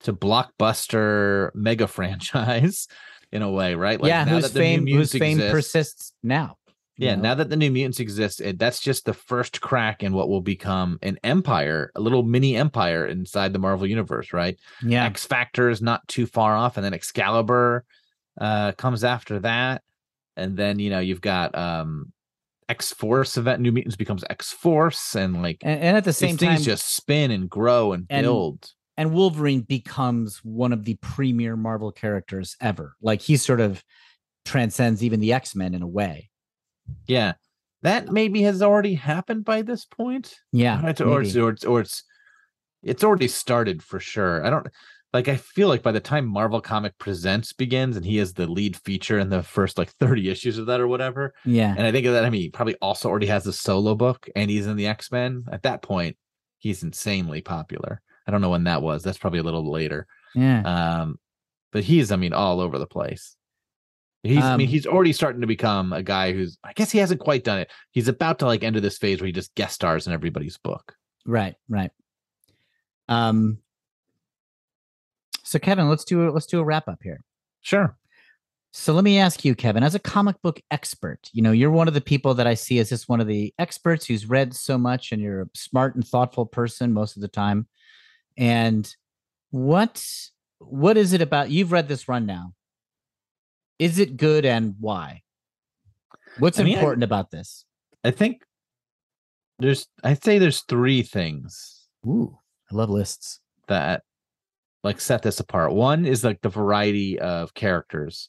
to blockbuster mega franchise in a way, right? Like yeah, now whose that the New fame whose fame exist- persists now. Yeah, know? now that the New Mutants exist, it, that's just the first crack in what will become an empire, a little mini empire inside the Marvel universe, right? yeah, X Factor is not too far off, and then Excalibur uh, comes after that, and then you know you've got um, X Force event, New Mutants becomes X Force, and like and, and at the same things time, just spin and grow and And- build. And Wolverine becomes one of the premier Marvel characters ever. Like he sort of transcends even the X Men in a way. Yeah, that maybe has already happened by this point. Yeah, Right, or it's, or it's or it's it's already started for sure. I don't like. I feel like by the time Marvel Comic Presents begins, and he is the lead feature in the first like thirty issues of that or whatever, yeah, and I think of that. I mean, he probably also already has a solo book, and he's in the X Men. At that point, he's insanely popular. I don't know when that was. That's probably a little later. yeah. Um, but he's, I mean, all over the place. He's, I mean, Um, he's already starting to become a guy who's. I guess he hasn't quite done it. He's about to like enter this phase where he just guest stars in everybody's book. Right, right. Um. So Kevin, let's do a, let's do a wrap up here. Sure. So let me ask you, Kevin, as a comic book expert, you know, you're one of the people that I see as just one of the experts who's read so much and you're a smart and thoughtful person most of the time. And what what is it about you've read this run now? Is it good and why? What's I mean, I- important about this? I think there's I'd say there's three things Ooh, I love lists. that like set this apart. One is like the variety of characters.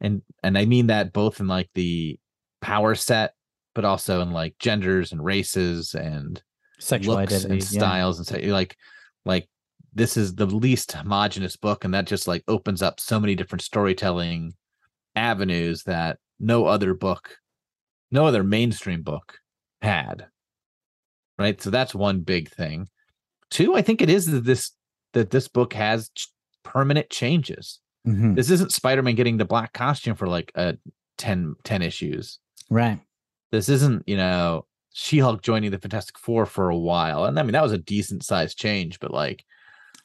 And and I mean that both in like the power set, but also in like genders and races and Sexual looks identity. and yeah. styles and say like like this is the least homogenous book and that just like opens up so many different storytelling avenues that no other book no other mainstream book had right so that's one big thing two i think it is that this that this book has ch- permanent changes Mhm. this isn't spider-man getting the black costume for like a 10 10 issues Right. this isn't you know she-hulk joining the fantastic four for a while and i mean that was a decent sized change but like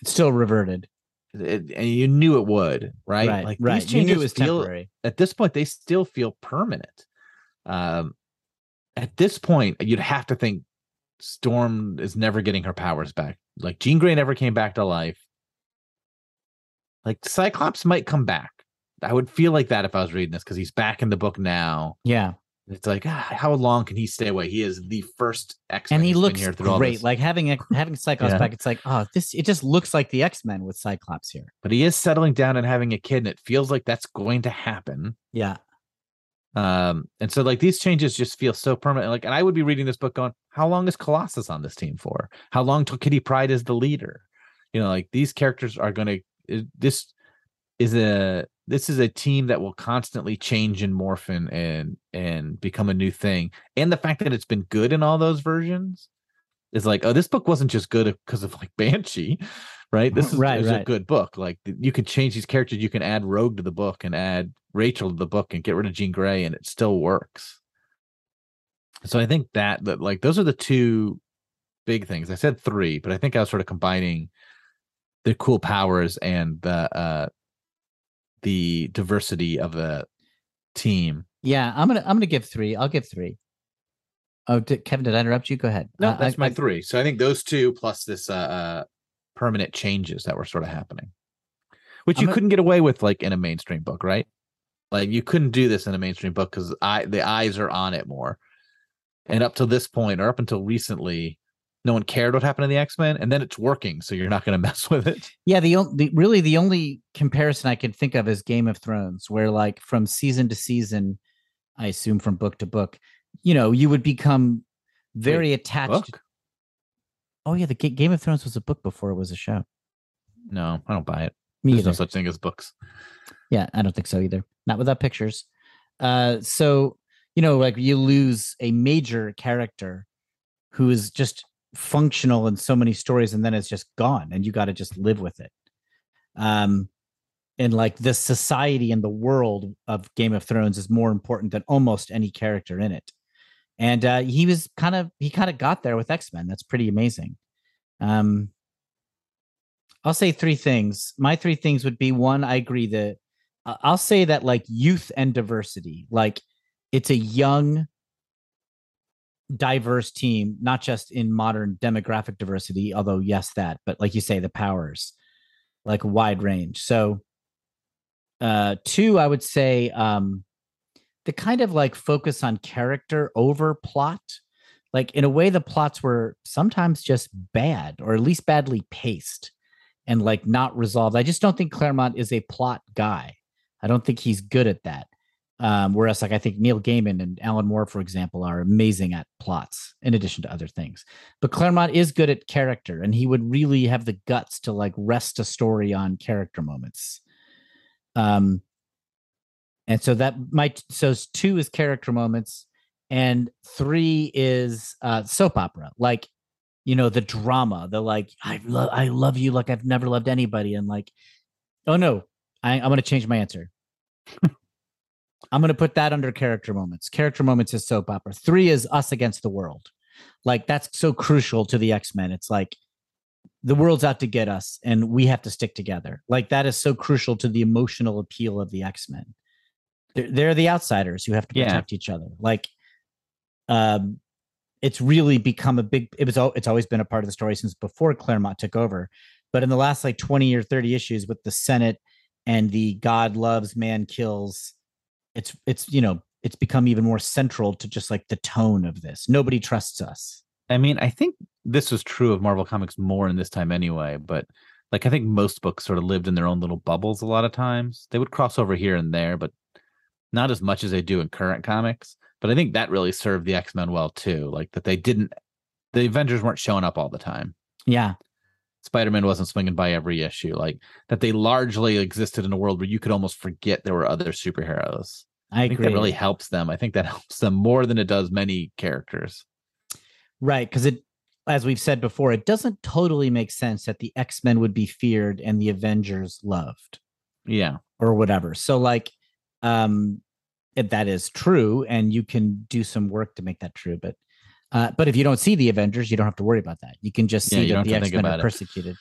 It's still reverted. it, and you knew it would right Right. like right. these You knew it changes was feel temporary. at this point they still feel permanent um at this point you'd have to think storm is never getting her powers back like jean grey never came back to life like cyclops might come back i would feel like that if i was reading this because he's back in the book now Yeah. It's like ah, how long can he stay away he is the first x and he looks great. Like having a, having Cyclops Yeah. back, it's like, oh, this it just looks like the X Men with Cyclops here. but he is settling down and having a kid and it feels like that's going to happen Yeah, um and so like these changes just feel so permanent like and i would be reading this book going how long is colossus on this team for how long till kitty pryde is the leader you know like these characters are going to this is a this is a team that will constantly change and morph and and and become a new thing. And the fact that it's been good in all those versions is like oh this book wasn't just good because of like banshee right? This is, Right, is a good book. Like you can change these characters. You can add rogue to the book and add rachel to the book and get rid of jean grey and it still works. So i think that that like those are the two big things. I said three but i think i was sort of combining the cool powers and the uh the diversity of the team yeah. I'm gonna I'm gonna give three. I'll give three. Oh, did, Kevin, did I interrupt you? Go ahead. No, Uh, that's I- my I- three. So I think those two plus this uh, uh permanent changes that were sort of happening, which I'm you gonna- couldn't get away with like in a mainstream book, right? Like you couldn't do this in a mainstream book because I the eyes are on it more. And up to this point, or up until recently, no one cared what happened to the X Men, and then it's working, so you're not going to mess with it. Yeah, the, on- the really the only comparison I can think of is Game of Thrones, where like from season to season, I assume from book to book, you know, you would become very attached. Book? oh yeah, the Ga- Game of Thrones was a book before it was a show. No, I don't buy it. Me There's no such thing as books. Yeah, I don't think so either. Not without pictures. Uh, so you know, like you lose a major character who is just functional in so many stories, and then it's just gone, and you got to just live with it. Um, and like the society and the world of Game of Thrones is more important than almost any character in it. And uh, he was kind of he kind of got there with X Men. That's pretty amazing. Um, I'll say three things. My three things would be one, I agree that I- I'll say that like youth and diversity, like it's a young, diverse team, not just in modern demographic diversity, although yes, that, but like you say, the powers, like wide range. So, uh, two, I would say, um, the kind of like focus on character over plot. Like in a way, the plots were sometimes just bad or at least badly paced and like not resolved. I just don't think Claremont is a plot guy. I don't think he's good at that. Um, whereas, like I think Neil Gaiman and Alan Moore, for example, are amazing at plots in addition to other things. But Claremont is good at character, and he would really have the guts to like rest a story on character moments. Um, and so that might so two is character moments, and three is uh, soap opera, like you know the drama, the like I love I love you like I've never loved anybody, and like oh no, I, I'm going to change my answer. I'm going to put that under character moments. Character moments is soap opera. Three is us against the world. Like that's so crucial to the X Men. It's like the world's out to get us and we have to stick together. Like that is so crucial to the emotional appeal of the X Men. They're, they're the outsiders who have to Yeah. protect each other. Like, um, it's really become a big. It was. It's always been a part of the story since before Claremont took over. But in the last like 20 or 30 issues with the Senate and the God loves, man kills, it's it's you know it's become even more central to just like the tone of this. Nobody trusts us. I mean, I think this was true of Marvel Comics more in this time anyway, but like I think most books sort of lived in their own little bubbles a lot of times. They would cross over here and there, but not as much as they do in current comics. But I think that really served the X-Men well too. Like that they didn't the Avengers weren't showing up all the time. Yeah, Spider-Man wasn't swinging by every issue. Like that they largely existed in a world where you could almost forget there were other superheroes. I I think agree. that really helps them. I think that helps them more than it does many characters. Right, because it, as we've said before, it doesn't totally make sense that the X Men would be feared and the Avengers loved Yeah. or whatever. So, like, um, if that is true, and you can do some work to make that true, but. Uh, but if you don't see the Avengers, you don't have to worry about that. You can just see you that the X Men are it. persecuted.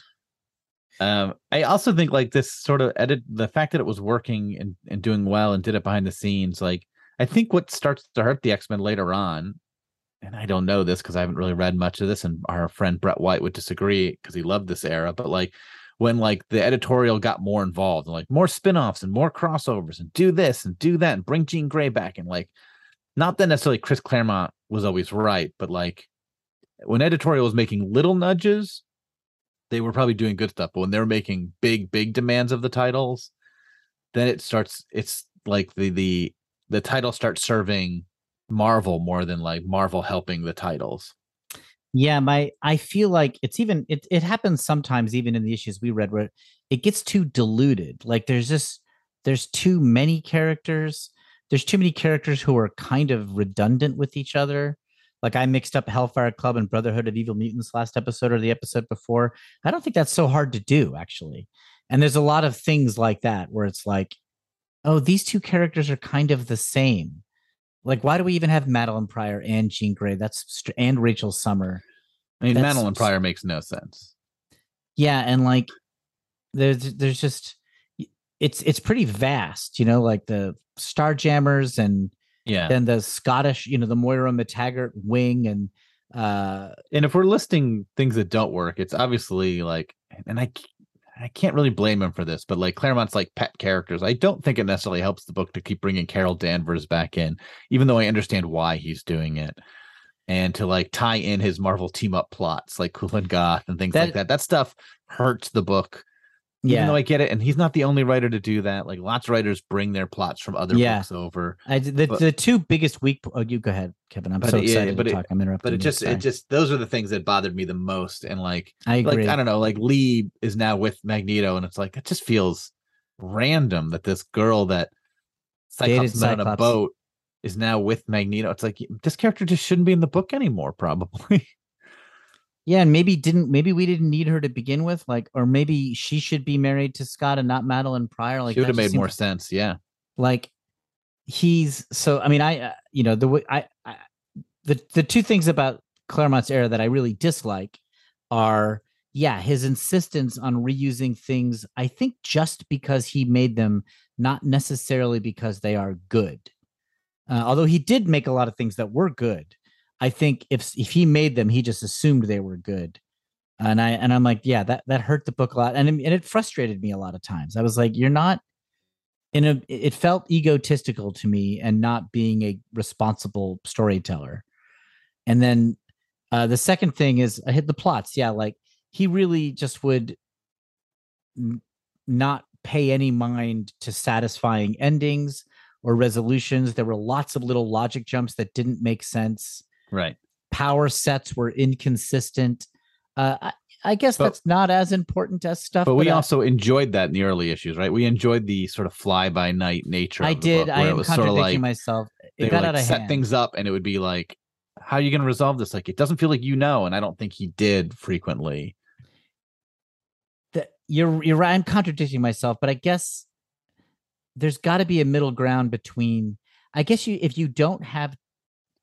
Um, I also think like this sort of edit the fact that it was working and, and doing well and did it behind the scenes. Like I think what starts to hurt the X Men later on, and I don't know this because I haven't really read much of this, and our friend Brett White would disagree because he loved this era. But like when like the editorial got more involved and like more spin-offs and more crossovers and do this and do that and bring Jean Grey back and like not that necessarily Chris Claremont was always right, but like when editorial was making little nudges, they were probably doing good stuff. But when they're making big, big demands of the titles, then it starts. It's like the the the title starts serving Marvel more than like Marvel helping the titles. Yeah, my I feel like it's even it it happens sometimes even in the issues we read where it gets too diluted. Like there's just there's too many characters. There's too many characters who are kind of redundant with each other. Like I mixed up Hellfire Club and Brotherhood of Evil Mutants last episode or the episode before. I don't think that's so hard to do actually. And there's a lot of things like that where it's like, oh, these two characters are kind of the same. Like, why do we even have Madelyne Pryor and Jean Grey? That's str- and Rachel Summer. I mean, That's- Madelyne Pryor makes no sense. yeah and like there's there's just it's it's pretty vast you know like the starjammers and Yeah, then the scottish you know the moira mactaggert wing and uh and if we're listing things that don't work, it's obviously like, and I I can't really blame him for this, but like Claremont's like pet characters. I don't think it necessarily helps the book to keep bringing Carol Danvers back in, even though I understand why he's doing it. And to like tie in his Marvel team up plots like Kulan Gath and things like That- that. That stuff hurts the book. Even yeah though I get it, and he's not the only writer to do that. Like lots of writers bring their plots from other Yeah. books over. I, the, but- the two biggest weak oh you go ahead kevin i'm so it- excited but to it- talk i'm interrupting But it just it just those are the things that bothered me the most. And like i agree like I don't know, like Lee is now with Magneto, and it's like it just feels random that this girl that Cyclops met on a boat is now with Magneto. It's like this character just shouldn't be in the book anymore, probably. yeah and maybe didn't maybe we didn't need her to begin with like or maybe she should be married to scott and not madelyne pryor like she would have made more sense. Yeah, like he's so i mean i uh, you know the way I, I the the two things about claremont's era that i really dislike are yeah his insistence on reusing things i think just because he made them not necessarily because they are good uh, although he did make a lot of things that were good i think if if he made them he just assumed they were good and i and i'm like yeah that that hurt the book a lot and, it- and it frustrated me a lot of times i was like you're not in a it felt egotistical to me and not being a responsible storyteller. And then uh the second thing is I hit the plots. Yeah, like he really just would n- not pay any mind to satisfying endings or resolutions. There were lots of little logic jumps that didn't make sense. Right. Power sets were inconsistent. Uh, I, I guess But- that's not as important as stuff. But we I- also enjoyed that in the early issues, right? We enjoyed the sort of fly by night nature. I of the did. book, I am was sort of contradicting like myself. It got would, out of set hand. things up, and it would be like, "How are you going to resolve this?" Like, it doesn't feel like you know, and I don't think he did frequently. that you're you're right. I'm contradicting myself, but I guess there's got to be a middle ground between. I guess you if you don't have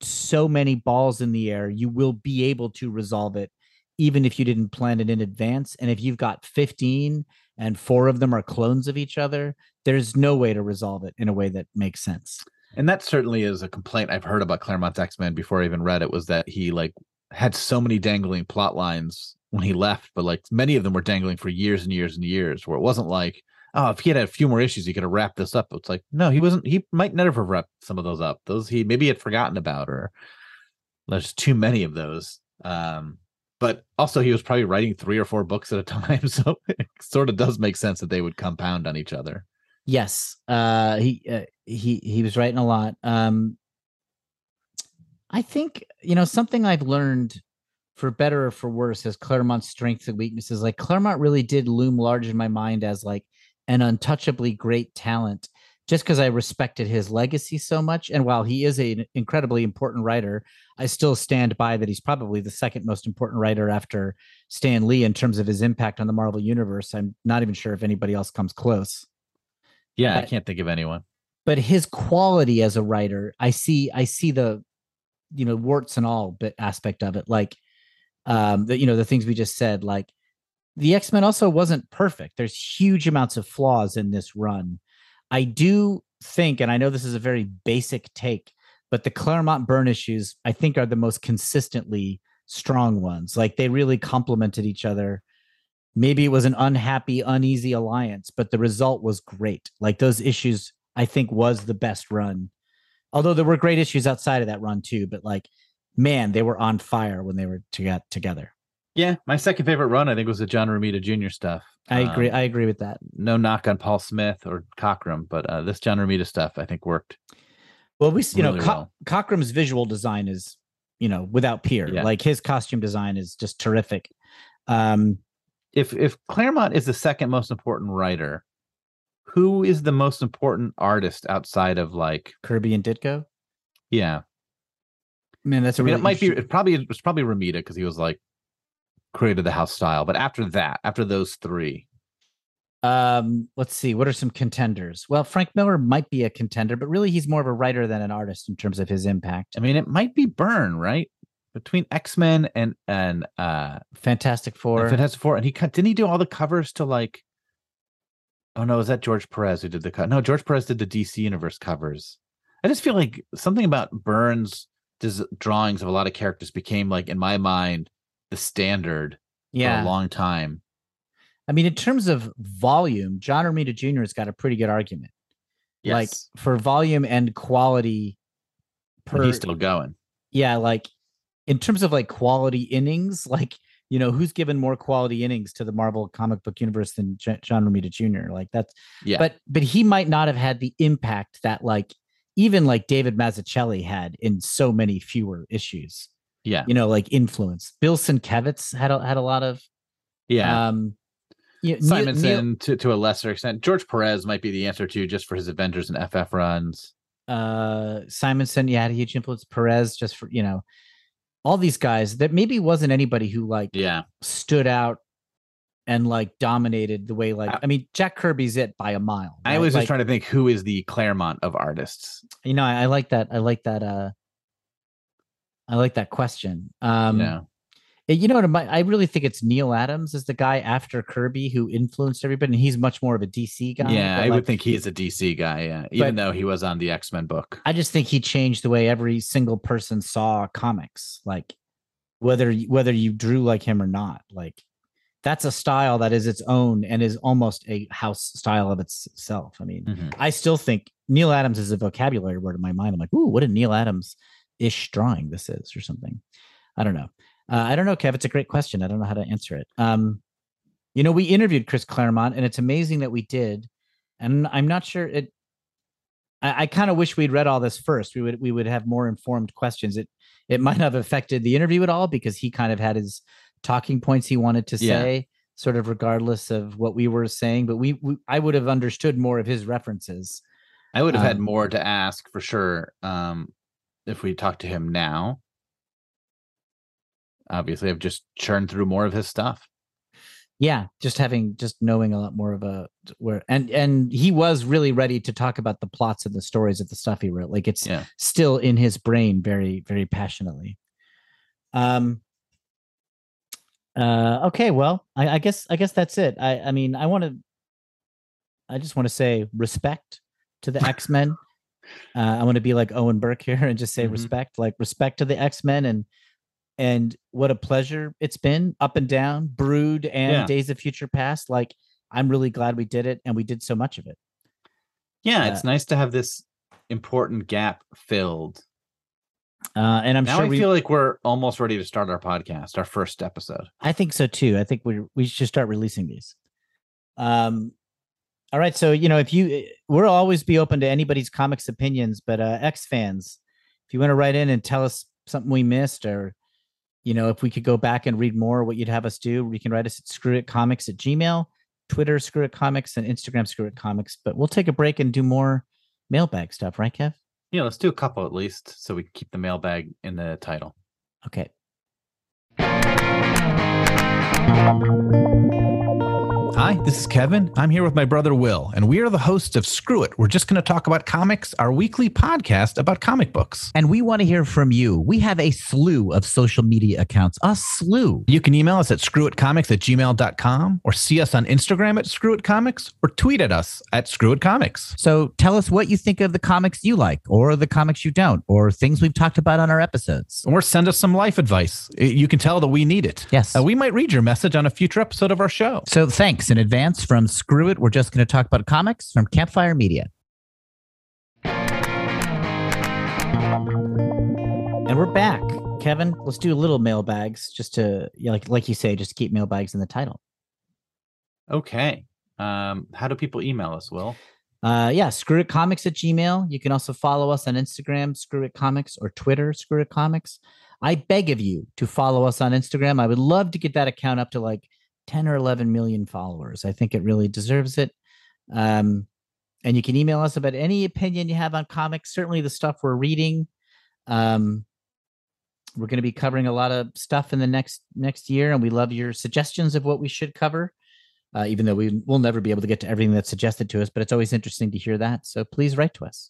so many balls in the air, you will be able to resolve it, even if you didn't plan it in advance. And if you've got 15 and four of them are clones of each other, there's no way to resolve it in a way that makes sense. And that certainly is a complaint I've heard about Claremont's X Men before I even read it. Was that he like had so many dangling plot lines when he left, but like many of them were dangling for years and years and years. Where it wasn't like, oh, if he had a few more issues, he could have wrapped this up. It's like, no, he wasn't. He might never have wrapped some of those up. Those he maybe had forgotten about, or there's too many of those. Um, but also he was probably writing three or four books at a time, so it sort of does make sense that they would compound on each other. Yes, uh, he uh, he he was writing a lot. Um, I think you know something I've learned, for better or for worse, as Claremont's strengths and weaknesses. Like Claremont really did loom large in my mind as like an untouchably great talent, just because I respected his legacy so much. And while he is an incredibly important writer, I still stand by that he's probably the second most important writer after Stan Lee in terms of his impact on the Marvel universe. I'm not even sure if anybody else comes close Yeah, I can't think of anyone. but his quality as a writer i see i see the you know warts and all but aspect of it like um the you know the things we just said like the x-men also wasn't perfect. There's huge amounts of flaws in this run. I do think and i know this is a very basic take but the claremont Byrne issues i think are the most consistently strong ones. Like they really complemented each other. Maybe it was an unhappy uneasy alliance but the result was great. Like those issues i think was the best run. Although there were great issues outside of that run too but like man they were on fire when they were to get together Yeah, my second favorite run, I think, was the John Romita Jr. stuff. i agree Um, i agree with that no knock on Paul Smith or Cockrum, but uh, this John Romita stuff, I think, worked. well we you know Co- well. cockrum's visual design is you know without peer Yeah. like his costume design is just terrific um If if Claremont is the second most important writer, who is the most important artist outside of like, kirby and ditko yeah, man that's a I mean, really it might be it probably it was probably Romita because he was like created the house style, but after that, after those three, Um, let's see. What are some contenders? Well, Frank Miller might be a contender, but really he's more of a writer than an artist in terms of his impact. I mean, it might be Byrne, right? Between X Men and and uh Fantastic Four. Fantastic Four, and he cut. Didn't he do all the covers to like? Oh no, is that George Perez who did the cut? No, George Perez did the DC Universe covers. I just feel like something about Byrne's des- drawings of a lot of characters became like, in my mind, the standard for a long time. I mean, in terms of volume, John Romita Jr. has got a pretty good argument. Yes. Like for volume and quality but per he's still going. yeah, like in terms of like quality innings, like you know, who's given more quality innings to the Marvel comic book universe than J- John Romita Jr. Like that's Yeah, but but he might not have had the impact that like even like David Mazzucchelli had in so many fewer issues. Yeah, You know, like influence. Bill Sienkiewicz had a, had a lot of yeah. um you know, Simonson Neil- to, to a lesser extent. George Perez might be the answer too, just for his Avengers and FF runs. uh Simonson, yeah, had a huge influence. Perez, just for you know, all these guys that maybe wasn't anybody who like Yeah, stood out and like dominated the way like I- I mean Jack Kirby's it by a mile. I right? was like, just trying to think who is the Claremont of artists. you know, I, I like that. I like that uh I like that question. Um yeah, You know what? I really think it's Neal Adams is the guy after Kirby who influenced everybody, and he's much more of a DC guy. yeah. I like, would think he is a DC guy. Yeah, even though he was on the X Men book. I just think he changed the way every single person saw comics, like whether whether you drew like him or not. Like that's a style that is its own and is almost a house style of itself. I mean, Mhm. I still think Neal Adams is a vocabulary word in my mind. I'm like, ooh, what did Neal Adams ish drawing this is, or something. I don't know. Uh, I don't know, Kev. It's a great question. I don't know how to answer it. Um, you know, we interviewed Chris Claremont, and it's amazing that we did. And I'm not sure it. I, I kind of wish we'd read all this first. We would we would have more informed questions. It it might have affected the interview at all because he kind of had his talking points he wanted to Yeah. say, sort of regardless of what we were saying. But we, we I would have understood more of his references. I would have had Um, more to ask for sure. Um, if we talk to him now, obviously, I've just churned through more of his stuff. yeah just having just knowing a lot more of a where and and he was really ready to talk about the plots and the stories of the stuff he wrote like it's Yeah. still in his brain very very passionately um uh okay well i, I guess i guess that's it i i mean i want to i just want to say respect to the x-men uh, i want to be like owen burke here and just say Mhm. respect like respect to the x-men and and what a pleasure it's been up and down brood and Yeah. days of future past like i'm really glad we did it and we did so much of it Yeah, Uh, it's nice to have this important gap filled. uh and i'm now sure I we feel like we're almost ready to start our podcast, our first episode. I think so too. I think we we should start releasing these. Um, all right. So you know, if you, we'll always be open to anybody's comics opinions, but uh, X fans, if you want to write in and tell us something we missed, or you know, if we could go back and read more, what you'd have us do, you can write us at screw it comics at Gmail, Twitter screw it comics, and Instagram screw it comics. But we'll take a break and do more mailbag stuff, right, Kev? Yeah, let's do a couple at least, so we can keep the mailbag in the title. Okay. Hi, this is Kevin. I'm here with my brother Will, and we are the hosts of Screw It. We're just going to talk about comics, our weekly podcast about comic books. And we want to hear from you. We have a slew of social media accounts, a slew. You can email us at screwitcomics at gmail.com or see us on Instagram at screwitcomics or tweet at us at screwitcomics. So tell us what you think of the comics you like, or the comics you don't, or things we've talked about on our episodes. Or send us some life advice. You can tell that we need it. Yes. Uh, we might read your message on a future episode of our show. So thanks in advance from Screw It. We're just going to talk about comics from Campfire Media. And we're back. Kevin, let's do little mailbags just to like like you say, just keep mailbags in the title. Okay. Um, how do people email us, Will? Uh, yeah, screw it comics at Gmail. You can also follow us on Instagram, screw it comics, or Twitter, screw it comics. I beg of you to follow us on Instagram. I would love to get that account up to like 10 or 11 million followers. I think it really deserves it. Um, and you can email us about any opinion you have on comics, certainly the stuff we're reading. Um, we're going to be covering a lot of stuff in the next next year, and we love your suggestions of what we should cover uh, even though we will never be able to get to everything that's suggested to us, but it's always interesting to hear that. So please write to us.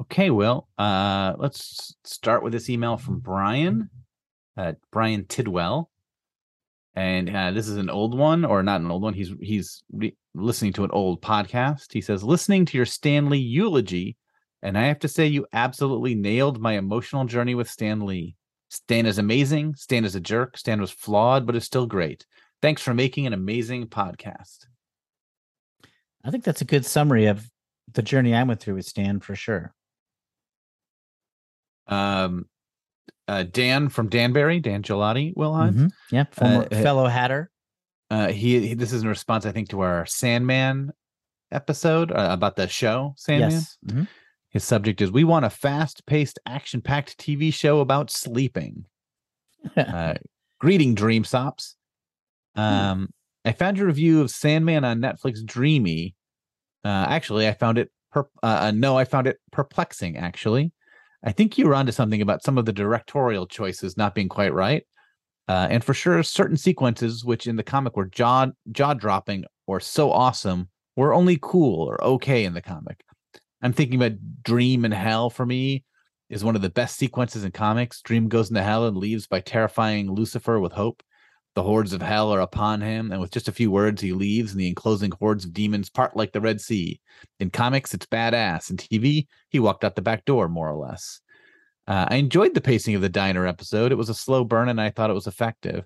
Okay, Will. Uh, let's start with this email from Brian, uh, Brian Tidwell, and uh, this is an old one, or not an old one. He's he's re- listening to an old podcast. He says, listening to your Stan Lee eulogy, and I have to say, you absolutely nailed my emotional journey with Stan Lee. Stan is amazing. Stan is a jerk. Stan was flawed, but is still great. Thanks for making an amazing podcast. I think that's a good summary of the journey I went through with Stan for sure. Um, uh, Dan from Danbury, Dan Gelati, Will Hines. Mhm. Yeah, former Uh, uh, fellow Hatter. uh he, he- this is in response i think to our sandman episode uh, about the show sandman Yes. Mhm. his subject is we want a fast-paced action-packed tv show about sleeping uh, greeting dream sops um i found your review of sandman on netflix dreamy uh actually i found it per- uh, uh, no i found it perplexing actually i think you were onto something about some of the directorial choices not being quite right. Uh, and for sure certain sequences which in the comic were jaw jaw dropping or so awesome were only cool or okay in the comic. I'm thinking about dream and hell for me is one of the best sequences in comics. Dream goes into hell and leaves by terrifying lucifer with hope the hordes of hell are upon him and with just a few words he leaves and the enclosing hordes of demons part like the red sea in comics it's badass in tv he walked out the back door more or less uh, I enjoyed the pacing of the diner episode. It was a slow burn, and I thought it was effective.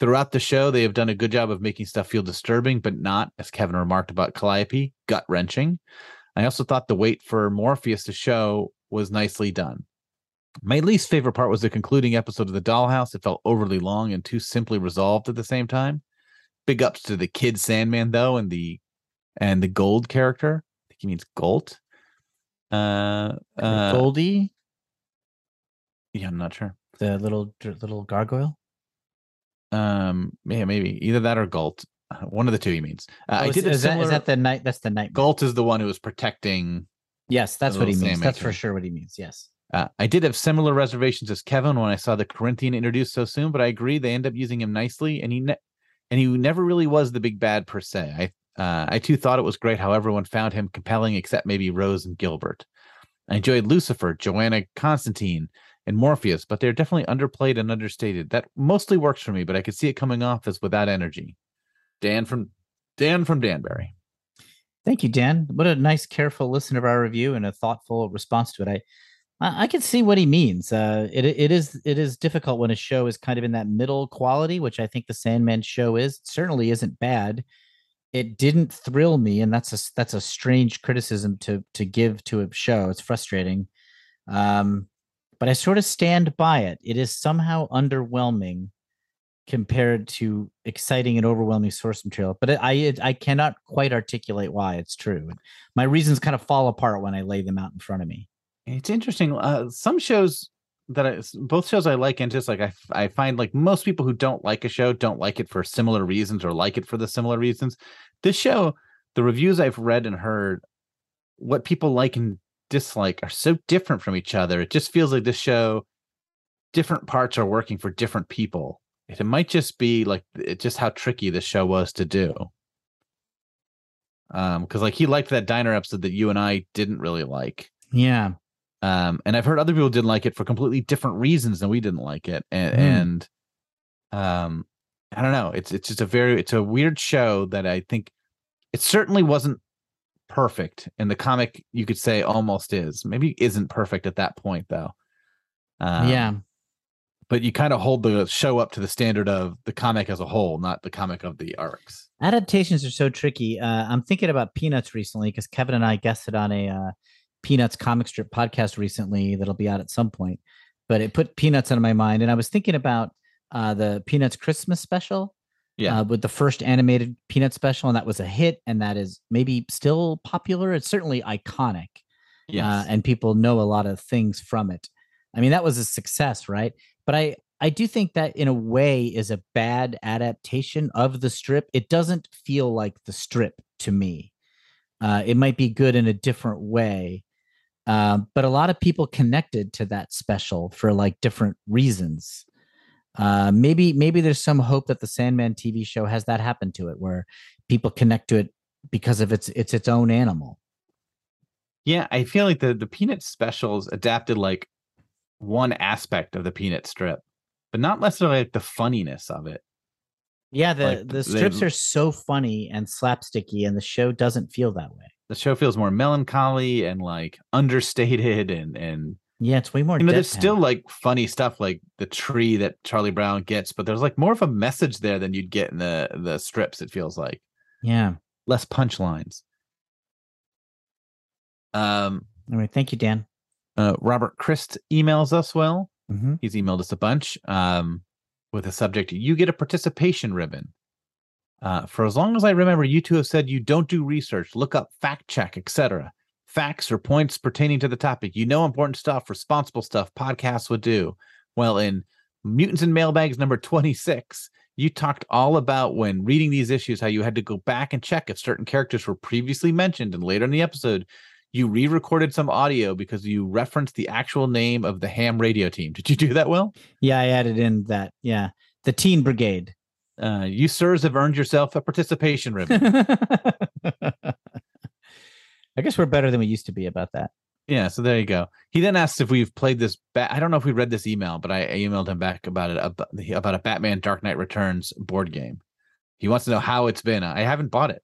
throughout the show, they have done a good job of making stuff feel disturbing, but not, as Kevin remarked about Calliope, gut wrenching. I also thought the wait for Morpheus to show was nicely done. My least favorite part was the concluding episode of The Dollhouse. It felt overly long and too simply resolved at the same time. Big ups to the kid Sandman though, and the and the Gold character. I think he means Gold. Uh, uh, Goldie, Yeah, I'm not sure. the little little gargoyle. Um, yeah, maybe either that or Gault. One of the two he means. Uh, Oh, I is, did is that, is similar. that the night? That's the night. Gault is the one who was protecting. Yes, that's what he means. That's for sure what he means. Yes. Uh, I did have similar reservations as Kevin when I saw the Corinthian introduced so soon, but I agree they end up using him nicely, and he ne- and he never really was the big bad per se. I uh, I too thought it was great how everyone found him compelling, except maybe Rose and Gilbert. I enjoyed Lucifer, Johanna Constantine, and Morpheus, but they're definitely underplayed and understated. That mostly works for me, but I could see it coming off as without energy. Dan from Dan from Danbury. Thank you, Dan. What a nice, careful listen of our review and a thoughtful response to it. I, I, can see what he means. Uh, it it is it is difficult when a show is kind of in that middle quality, which I think the Sandman show is. It certainly isn't bad. It didn't thrill me, and that's a that's a strange criticism to to give to a show. It's frustrating, um, but I sort of stand by it. It is somehow underwhelming compared to exciting and overwhelming source material. But it, I it, I cannot quite articulate why it's true. My reasons kind of fall apart when I lay them out in front of me. It's interesting. Uh, some shows that I, both shows I like, and just like I find like most people who don't like a show don't like it for similar reasons or like it for the similar reasons. This show, the reviews I've read and heard, what people like and dislike are so different from each other. It just feels like this show, different parts are working for different people. It might just be like it just how tricky this show was to do. Um, because like he liked that diner episode that you and I didn't really like. Yeah. Um and i've heard other people didn't like it for completely different reasons than we didn't like it and, Mm. and um i don't know it's it's just a very it's a weird show that i think it certainly wasn't perfect and the comic you could say almost is maybe isn't perfect at that point though um, yeah. but you kind of hold the show up to the standard of the comic as a whole not the comic of the arcs Adaptations are so tricky. Uh, I'm thinking about Peanuts recently because Kevin and I guested on a uh, Peanuts comic strip podcast recently that'll be out at some point. But it put Peanuts on my mind, and I was thinking about uh, the Peanuts Christmas special. Yeah. uh, with the first animated Peanut special, and that was a hit, and that is maybe still popular. It's certainly iconic. Yeah. uh, and people know a lot of things from it. I mean, that was a success, right? But I I do think that in a way is a bad adaptation of the strip. It doesn't feel like the strip to me. Uh, it might be good in a different way, um, but a lot of people connected to that special for like different reasons. Uh, maybe maybe there's some hope that the Sandman TV show has that happen to it, where people connect to it because of its it's its own animal. Yeah, I feel like the the Peanut specials adapted like one aspect of the Peanut strip, but not necessarily like the funniness of it. Yeah, the Like, the they- strips are so funny and slapsticky, and the show doesn't feel that way. The show feels more melancholy and like understated, and and Yeah, it's way more. you know, there's still like funny stuff like the tree that Charlie Brown gets, but there's like more of a message there than you'd get in the the strips. It feels like yeah. less punchlines. Um, All right, thank you, Dan. uh, Robert Christ emails us. Well, Mm-hmm. He's emailed us a bunch um, with a subject You get a participation ribbon. Uh, for as long as I remember, you two have said you don't do research, look up, fact check, etc. Facts or points pertaining to the topic. You know important stuff, responsible stuff podcasts would do. Well, in Mutants and Mailbags number 26, you talked all about when reading these issues how you had to go back and check if certain characters were previously mentioned. And later in the episode, you re recorded some audio because you referenced the actual name of the ham radio team. Did you do that well? Yeah, I added in that. Yeah, the Teen Brigade. Uh, you sirs have earned yourself a participation ribbon. I guess we're better than we used to be about that. yeah, so there you go. He then asks if we've played this. Ba- I don't know if we read this email, but I emailed him back about it about, about a Batman Dark Knight Returns board game. He wants to know how it's been. I haven't bought it.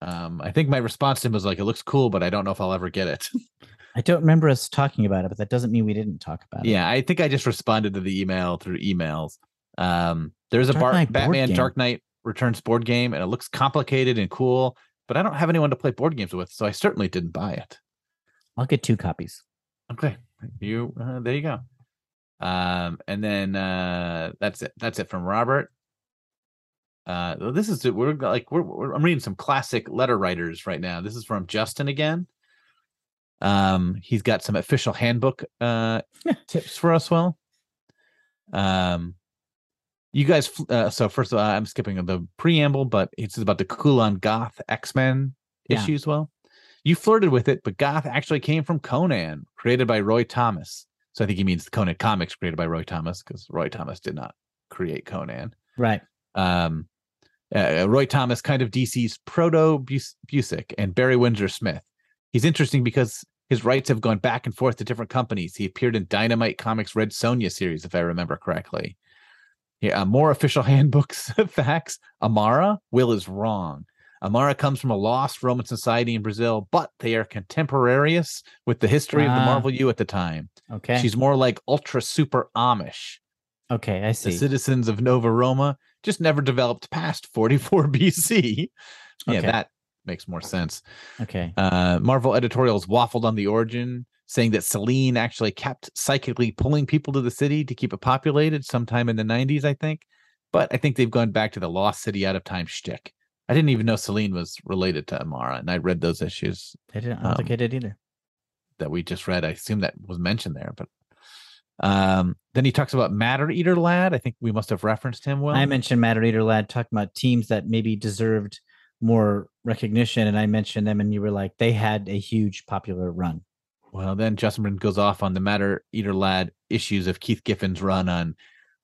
Um, I think my response to him was like, "It looks cool, but I don't know if I'll ever get it." I don't remember us talking about it, but that doesn't mean we didn't talk about it. yeah, I think I just responded to the email through emails. Um, there's a bar- Batman. Dark Knight Returns board game, and it looks complicated and cool, but I don't have anyone to play board games with, so I certainly didn't buy it. I'll get two copies. Okay, you uh, there you go. Um, and then uh, that's it. That's it from Robert. Uh, this is we're like we're, we're I'm reading some classic letter writers right now. This is from Justin again. Um, he's got some official handbook uh tips for us. Well, um, you guys. Uh, so first of all, I'm skipping the preamble, but it's about the Kulan Gath X Men Yeah. as Well, you flirted with it, but Gath actually came from Conan, created by Roy Thomas. So I think he means the Conan comics created by Roy Thomas because Roy Thomas did not create Conan. Right. Um, uh, Roy Thomas, kind of DC's proto Busiek and Barry Windsor Smith. He's interesting because his rights have gone back and forth to different companies. He appeared in Dynamite Comics Red Sonja series, if I remember correctly. Yeah, uh, more official handbooks facts. Amara, Will is wrong. Amara comes from a lost Roman society in Brazil, but they are contemporaneous with the history of the Ah. Marvel U at the time. Okay. She's more like ultra super Amish. okay. I see. The citizens of Nova Roma just never developed past 44 BC. Yeah, Okay. that makes more sense. Okay. Uh, Marvel editorials waffled on the origin, saying that Selene actually kept psychically pulling people to the city to keep it populated sometime in the 90s, I think. But I think they've gone back to the Lost City out of time shtick. I didn't even know Selene was related to Amara, and I read those issues I didn't. I don't think um, I did either. that we just read. I assume that was mentioned there, but um, then he talks about Matter Eater Lad. I think we must have referenced him well. I mentioned Matter Eater Lad talking about teams that maybe deserved more recognition, and I mentioned them, and you were like, they had a huge popular run. Well, then Justin Brin goes off on the Matter Eater Lad issues of Keith Giffen's run on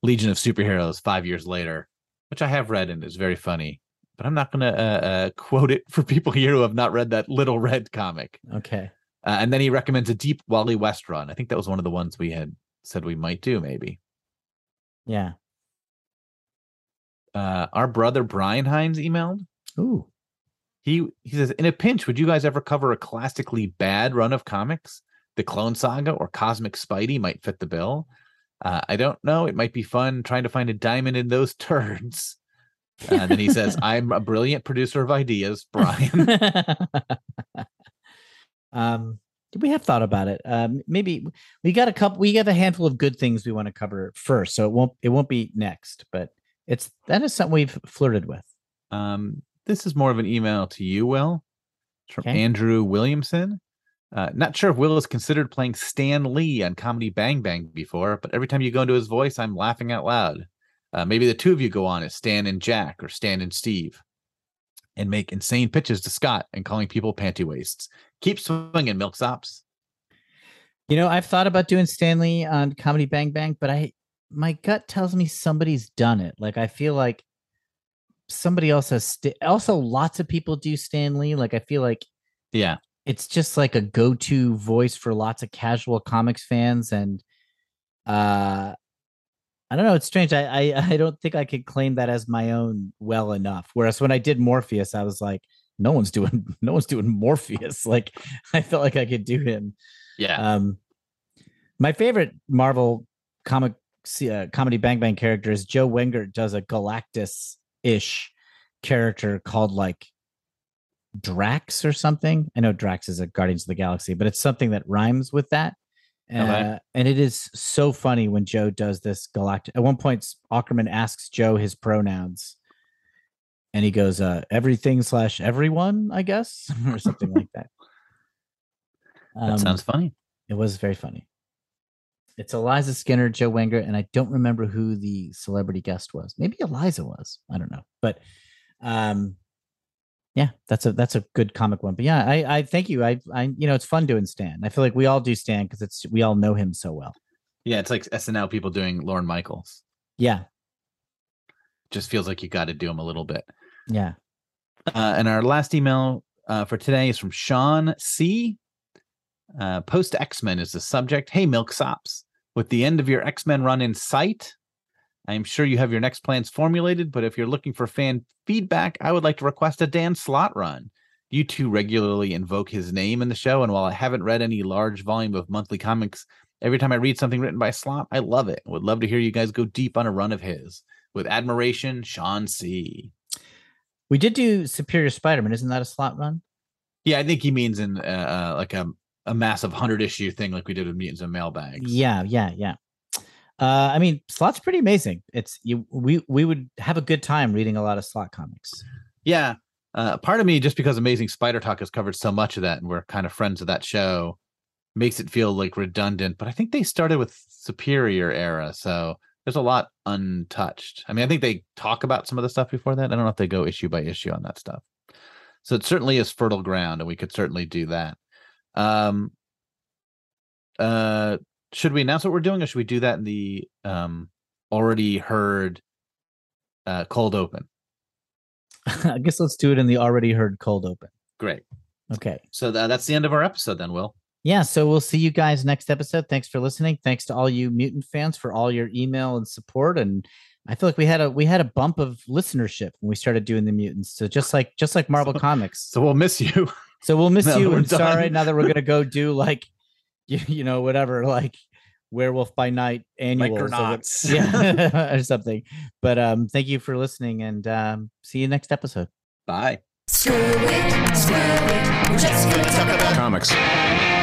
Legion of Superheroes five years later, which I have read and is very funny. But I'm not going to uh, uh, quote it for people here who have not read that Little Red comic. Okay. Uh, and then he recommends a deep Wally West run. I think that was one of the ones we had said we might do, maybe. Yeah. Uh, our brother Brian Hines emailed. Ooh. He he says, in a pinch, would you guys ever cover a classically bad run of comics? The Clone Saga or Cosmic Spidey might fit the bill. Uh, I don't know. It might be fun trying to find a diamond in those turds. Uh, and then he says, "I'm a brilliant producer of ideas, Brian." um, we have thought about it. Um, maybe we got a couple. We got a handful of good things we want to cover first, so it won't. It won't be next, but it's that is something we've flirted with. um, this is more of an email to you, Will, It's from Okay. Andrew Williamson. Uh, not sure if Will has considered playing Stan Lee on Comedy Bang Bang before, but every time you go into his voice, I'm laughing out loud. Uh, maybe the two of you go on as Stan and Jack or Stan and Steve and make insane pitches to Scott and calling people panty wastes. Keep swinging, Milksops. You know, I've thought about doing Stan Lee on Comedy Bang Bang, but I my gut tells me somebody's done it. Like I feel like somebody else has. St- also, lots of people do Stan Lee. Like I feel like Yeah. it's just like a go-to voice for lots of casual comics fans, and uh, I don't know. It's strange. I I, I don't think I could claim that as my own well enough. Whereas when I did Morpheus, I was like, no one's doing no one's doing Morpheus. Like I felt like I could do him. Yeah. Um, my favorite Marvel comic uh, comedy Bang Bang character is Joe Wengert does a Galactus ish character called like Drax or something. I know Drax is a Guardians of the Galaxy, but it's something that rhymes with that. Uh, Okay. and it is so funny when Joe does this galactic. At one point, Aukerman asks Joe his pronouns, and he goes, uh, "Everything slash everyone," I guess, or something like that. that Um, sounds funny. it was very funny. It's Eliza Skinner, Joe Wengert, and I don't remember who the celebrity guest was. Maybe Eliza was. I don't know. But um yeah, that's a that's a good comic one. But yeah, I I thank you. I I you know, it's fun doing Stan. I feel like we all do Stan because it's we all know him so well. Yeah. It's like SNL people doing Lorne Michaels. Yeah. Just feels like you got to do them a little bit. Yeah. Uh, and our last email uh, for today is from Sean C. Uh, Post X Men is the subject. Hey, Milksops. With the end of your X Men run in sight, I am sure you have your next plans formulated, but if you're looking for fan feedback, I would like to request a Dan Slott run. You two regularly invoke his name in the show, and while I haven't read any large volume of monthly comics every time I read something written by Slott, I love it. Would love to hear you guys go deep on a run of his. With admiration, Sean C. We did do Superior Spider-Man. Isn't that a Slott run? Yeah, I think he means in uh, uh, like a a massive hundred issue thing like we did with mutants and mailbags. Yeah, yeah, yeah. Uh, I mean, Slott's pretty amazing. It's you. We we would have a good time reading a lot of slot comics. Yeah. Uh, part of me, just because Amazing Spider Talk has covered so much of that, and we're kind of friends of that show, makes it feel like redundant. But I think they started with Superior era, so there's a lot untouched. I mean, I think they talk about some of the stuff before that. I don't know if they go issue by issue on that stuff. So it certainly is fertile ground, and we could certainly do that. Um, uh, should we announce what we're doing, or should we do that in the um already heard uh cold open? I guess let's do it in the already heard cold open. Great. Okay. So tha- that's the end of our episode, then. Will. Yeah, so we'll see you guys next episode. Thanks for listening. Thanks to all you mutant fans for all your email and support. And I feel like we had a we had a bump of listenership when we started doing the mutants. So just like just like Marvel Comics. So we'll miss you. So we'll miss now you that we're and sorry now that we're gonna go do like you, you know whatever like Werewolf by Night annual Micronauts. yeah or something. But um thank you for listening and um see you next episode. Bye. Screw it, screw it. We're just gonna talk about Comics.